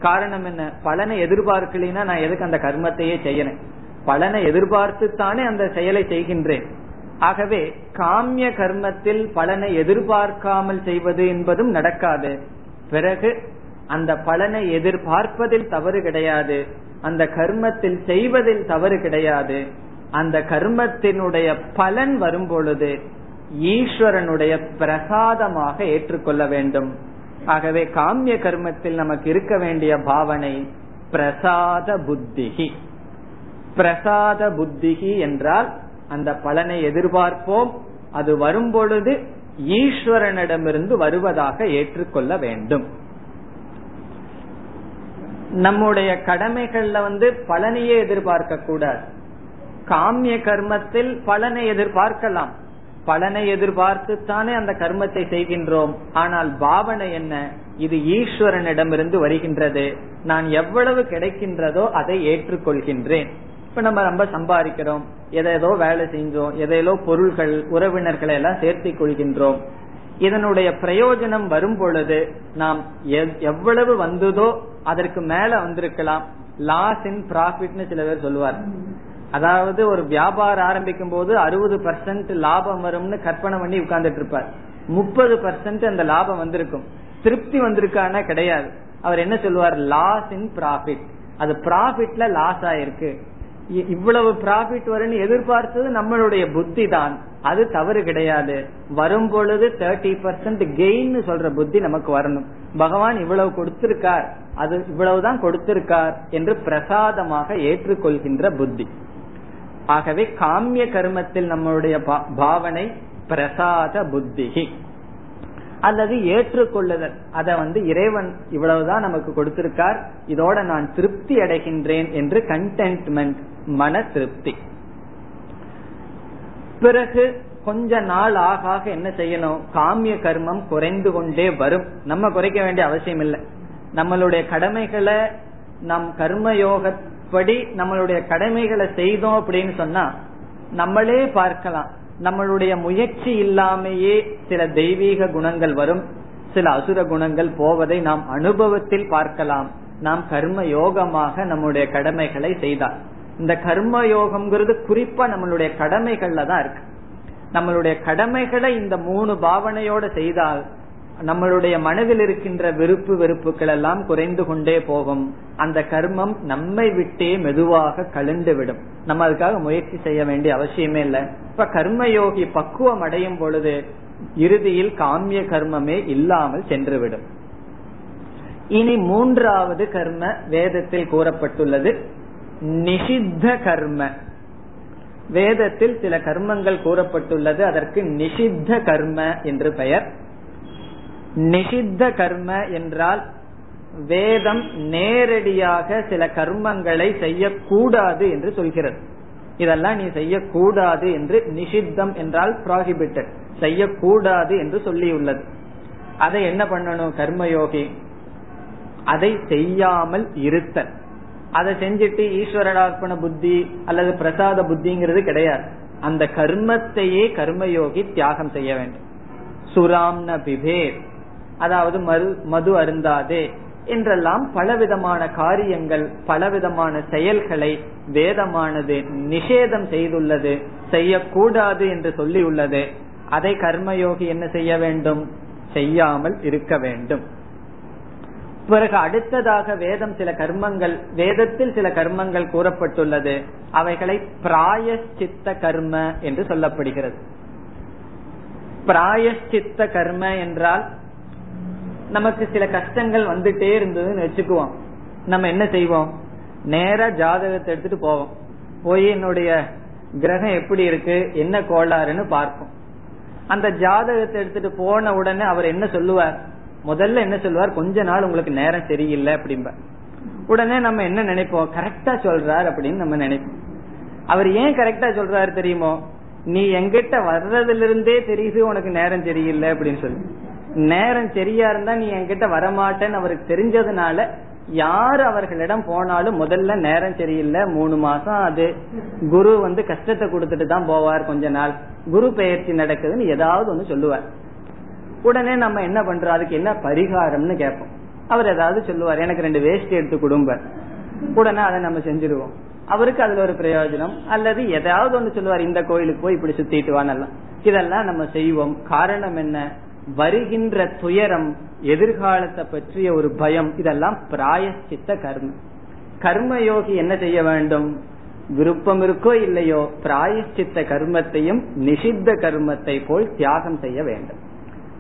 காரணம் என்ன? பலனை எதிர்பார்க்கலைன்னா நான் எதுக்கு அந்த கர்மத்தையே செய்யறேன்? பலனை எதிர்பார்த்து தானே அந்த செயலை செய்கின்றேன். ஆகவே காமிய கர்மத்தில் பலனை எதிர்பார்க்காமல் செய்வது என்பதும் நடக்காது. பிறகு அந்த பலனை எதிர்பார்ப்பதில் தவறு கிடையாது. அந்த கர்மத்தில் செய்வதில் தவறு கிடையாது. அந்த கர்மத்தினுடைய பலன் வரும் பொழுது ஈஸ்வரனுடைய பிரசாதமாக ஏற்றுக்கொள்ள வேண்டும். ஆகவே காமிய கர்மத்தில் நமக்கு இருக்க வேண்டிய பாவனை பிரசாத புத்திகி பிரசாத புத்திகி என்றால் அந்த பலனை எதிர்பார்ப்போம். அது வரும் பொழுது ஈஸ்வரனிடமிருந்து வருவதாக ஏற்றுக்கொள்ள வேண்டும். நம்முடைய கடமைகள்ல வந்து பலனையே எதிர்பார்க்க கூடாது காமிய கர்மத்தில் பலனை எதிர்பார்க்கலாம். பலனை எதிர்பார்த்துத்தானே அந்த கர்மத்தை செய்கின்றோம். ஆனால் பாவனை என்ன? இது ஈஸ்வரனிடமிருந்து வருகின்றது. நான் எவ்வளவு கிடைக்கின்றதோ அதை ஏற்றுக்கொள்கின்றேன். இப்ப நம்ம ரொம்ப சம்பாதிக்கிறோம். எதோ வேலை செஞ்சோம். எதையோ பொருள்கள் உறவினர்களை எல்லாம் சேர்த்தி கொள்கின்றோம். இதனுடைய பிரயோஜனம் வரும் பொழுது நாம் எவ்வளவு வந்ததோ அதற்கு மேல வந்திருக்கலாம். லாஸ் இன் ப்ராஃபிட்னு சில பேர் சொல்லுவார் அதாவது ஒரு வியாபாரம் ஆரம்பிக்கும் போது அறுபது பர்சன்ட் லாபம் வரும்னு கற்பனை பண்ணி உட்கார்ந்துட்டு இருப்பார். முப்பது பர்சன்ட் அந்த லாபம் வந்திருக்கும். திருப்தி வந்திருக்கானா கிடையாது. அவர் என்ன சொல்லுவார்? லாஸ் இன் ப்ராஃபிட் அது ப்ராஃபிட்ல லாஸ் ஆயிருக்கு. இவ்வளவு ப்ராஃபிட் வரும்னு எதிர்பார்த்தது நம்மளுடைய புத்தி தான். அது தவறு கிடையாது. வரும் பொழுது தேர்ட்டி பர்சன்ட் கெயின் சொல்ற புத்தி நமக்கு வரணும். பகவான் இவ்வளவு கொடுத்திருக்கார். அது இவ்வளவுதான் கொடுத்திருக்கார் என்று பிரசாதமாக ஏற்றுக்கொள்கின்ற புத்தி. ஆகவே காமிய கர்மத்தில் நம்மளுடைய பாவனை பிரசாத புத்திகி அல்லது ஏற்றுக்கொள்ளுதல். அத வந்து இறைவன் இவ்வளவுதான் நமக்கு கொடுத்திருக்கார். இதோட நான் திருப்தி அடைகின்றேன் என்று கண்டென்ட்மெண்ட் மன திருப்தி. பிறகு கொஞ்ச நாள் ஆக ஆக என்ன செய்யணும்? காமிய கர்மம் குறைந்து கொண்டே வரும். நம்ம குறைக்க வேண்டிய அவசியம் இல்லை நம்மளுடைய கடமைகளை நம் கர்மயோகப்படி நம்மளுடைய கடமைகளை செய்தோம் அப்படின்னு சொன்னா நம்மளே பார்க்கலாம். நம்மளுடைய முயற்சி இல்லாமையே சில தெய்வீக குணங்கள் வரும். சில அசுர குணங்கள் போவதை நாம் அனுபவத்தில் பார்க்கலாம். நாம் கர்ம யோகமாக நம்முடைய கடமைகளை செய்தார் இந்த கர்ம யோகம்ங்கிறது குறிப்பா நம்மளுடைய கடமைகள்ல தான் இருக்கு. நம்மளுடைய கடமைகளை இந்த மூணு பாவனையோட செய்தால் நம்மளுடைய மனதில் இருக்கின்ற விருப்பு வெறுப்புகள் எல்லாம் குறைந்து கொண்டே போகும். அந்த கர்மம் நம்மை விட்டே மெதுவாக கழிந்து விடும் நம்ம அதுக்காக முயற்சி செய்ய வேண்டிய அவசியமே இல்லை. இப்ப கர்மயோகி பக்குவம் அடையும் பொழுது இறுதியில் காமிய கர்மமே இல்லாமல் சென்றுவிடும். இனி மூன்றாவது கர்ம வேதத்தில் கூறப்பட்டுள்ளது. நிஷித்த கர்ம. வேதத்தில் சில கர்மங்கள் கூறப்பட்டுள்ளது. அதற்கு நிஷித்த கர்ம என்று பெயர். நிஷித்த கர்ம என்றால் வேதம் நேரடியாக சில கர்மங்களை செய்யக்கூடாது என்று சொல்கிறது. இதெல்லாம் நீ செய்யக்கூடாது என்று நிஷித்தம் என்றால் ப்ராஹிபிட்டட் செய்யக்கூடாது என்று சொல்லியுள்ளது. அதை என்ன பண்ணணும் கர்மயோகி? அதை செய்யாமல் இருத்தல். அதை செஞ்சுட்டு ஈஸ்வரடார்ப்பண புத்தி அல்லது பிரசாத புத்திங்கிறது கிடையாது. அந்த கர்மத்தையே கர்மயோகி தியாகம் செய்ய வேண்டும். சுராம்ன பிபேர் அதாவது மது மது அருந்தாதே என்றெல்லாம் பலவிதமான காரியங்கள் பலவிதமான செயல்களை வேதமானது நிஷேதம் செய்துள்ளது செய்யக்கூடாது என்று சொல்லியுள்ளது. அதை கர்மயோகி என்ன செய்ய வேண்டும்? செய்யாமல் இருக்க வேண்டும். பிறகு அடுத்ததாக வேதம் சில கர்மங்கள் வேதத்தில் சில கர்மங்கள் கூறப்பட்டுள்ளது. அவைகளை பிராயஷ்சித்த கர்ம என்று சொல்லப்படுகிறது. பிராயஷ்சித்த கர்ம என்றால் நமக்கு சில கஷ்டங்கள் வந்துட்டே இருந்ததுன்னு வச்சுக்குவோம். நம்ம என்ன செய்வோம்? நேரா ஜாதகத்தை எடுத்துட்டு போவோம். போய் என்னுடைய கிரகம் எப்படி இருக்கு என்ன கோளாறுன்னு பார்ப்போம். அந்த ஜாதகத்தை எடுத்துட்டு போன உடனே அவர் என்ன சொல்லுவார்? முதல்ல என்ன சொல்லுவார்? கொஞ்ச நாள் உங்களுக்கு நேரம் சரியில்லை அப்படிம்ப. உடனே நம்ம என்ன நினைப்போம்? கரெக்டா சொல்றார் அப்படின்னு நம்ம நினைப்போம். அவர் ஏன் கரெக்டா சொல்றாரு தெரியுமோ? நீ எங்கிட்ட வர்றதுல இருந்தே தெரியுது உனக்கு நேரம் சரியில்லை அப்படின்னு சொல்லி. நேரம் சரியா இருந்தா நீ என்கிட்ட வரமாட்டேன்னு அவருக்கு தெரிஞ்சதுனால யார் அவர்களிடம் போனாலும் முதல்ல நேரம் சரியில்லை மூணு மாசம் அது குரு வந்து கஷ்டத்தை கொடுத்துட்டு தான் போவார் கொஞ்ச நாள். குரு பெயர்ச்சி நடக்குதுன்னு ஏதாவது ஒண்ணு சொல்லுவார். உடனே நம்ம என்ன பண்றோம்? அதுக்கு என்ன பரிகாரம்னு கேட்போம். அவர் ஏதாவது சொல்லுவார் எனக்கு ரெண்டு வேஸ்ட் எடுத்து குடும்ப உடனே அதை நம்ம செஞ்சிருவோம். அவருக்கு அதுல ஒரு பிரயோஜனம். அல்லது ஏதாவது ஒண்ணு சொல்லுவார் இந்த கோயிலுக்கு போய் இப்படி சுத்திட்டு வானெல்லாம் இதெல்லாம் நம்ம செய்வோம். காரணம் என்ன? வருகின்ற துயரம் எதிர்காலத்தை பற்றிய ஒரு பயம் இதெல்லாம் பிராயச்சித்த கர்ம. கர்மயோகி என்ன செய்ய வேண்டும்? விருப்பம் இருக்கோ இல்லையோ பிராயச்சித்த கர்மத்தையும் நிஷித்த கர்மத்தை போல் தியாகம் செய்ய வேண்டும்.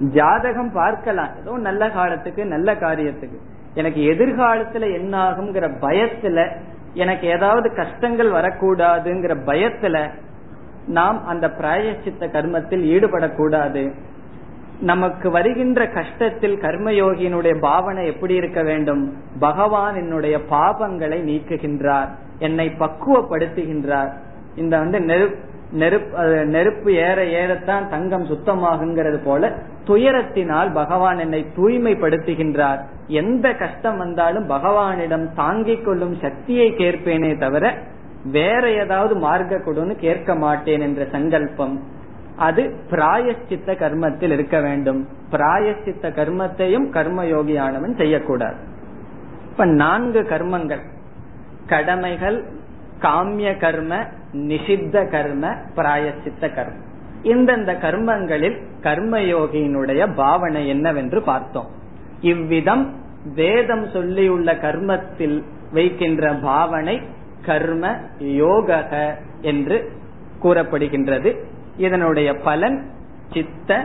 ஜாதகம் பார்க்கலாம். ஏதோ நல்ல காலத்துக்கு நல்ல காரியத்துக்கு. எனக்கு எதிர்காலத்துல என்ன ஆகுங்கிற பயத்துல எனக்கு ஏதாவது கஷ்டங்கள் வரக்கூடாதுங்கிற பயத்துல நாம் அந்த பிராயச்சித்த கர்மத்தில் ஈடுபடக்கூடாது. நமக்கு வருகின்ற கஷ்டத்தில் கர்மயோகியினுடைய பாவனை எப்படி இருக்க வேண்டும்? பகவான் என்னுடைய பாபங்களை நீக்குகின்றார் என்னை பக்குவப்படுத்துகின்றார். இந்த வந்து நெருப்பு நெருப்பு நெருப்பு ஏற ஏறத்தான் தங்கம் சுத்தமாகுங்கிறது போல துயரத்தினால் பகவான் என்னை தூய்மைப்படுத்துகின்றார். எந்த கஷ்டம் வந்தாலும் பகவானிடம் தாங்கிக் கொள்ளும் சக்தியை கேட்பேனே தவிர வேற ஏதாவது மார்க்க கொடுன்னு கேட்க மாட்டேன் என்ற சங்கல்பம். அது பிராயஷ்சித்த கர்மத்தில் இருக்க வேண்டும். பிராயஷ்சித்த கர்மத்தையும் கர்மயோகியானவன் செய்யக்கூடாது. இப்ப நான்கு கர்மங்கள். கடமைகள் காமிய கர்ம நிஷித்த கர்ம பிராயச்சித்த கர்மம் இந்தந்த கர்மங்களில் கர்மயோகியினுடைய பாவனை என்னவென்று பார்த்தோம். இவ்விதம் வேதம் சொல்லியுள்ள கர்மத்தில் வைக்கின்ற பாவனை கர்ம யோக என்று கூறப்படுகின்றது. இதனுடைய பலன் சித்த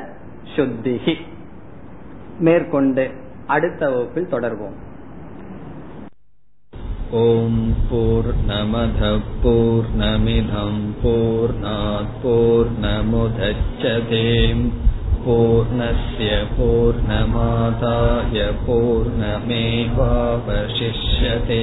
சுத்திகி மேற்கொண்டு அடுத்த வகுப்பில் தொடர்வோம் ॐ पूर्णमधपूर्णमिधम् पूर्णात्पूर्णमुदच्छते पूर्णस्य पूर्णमादाय पूर्णमेवावशिष्यते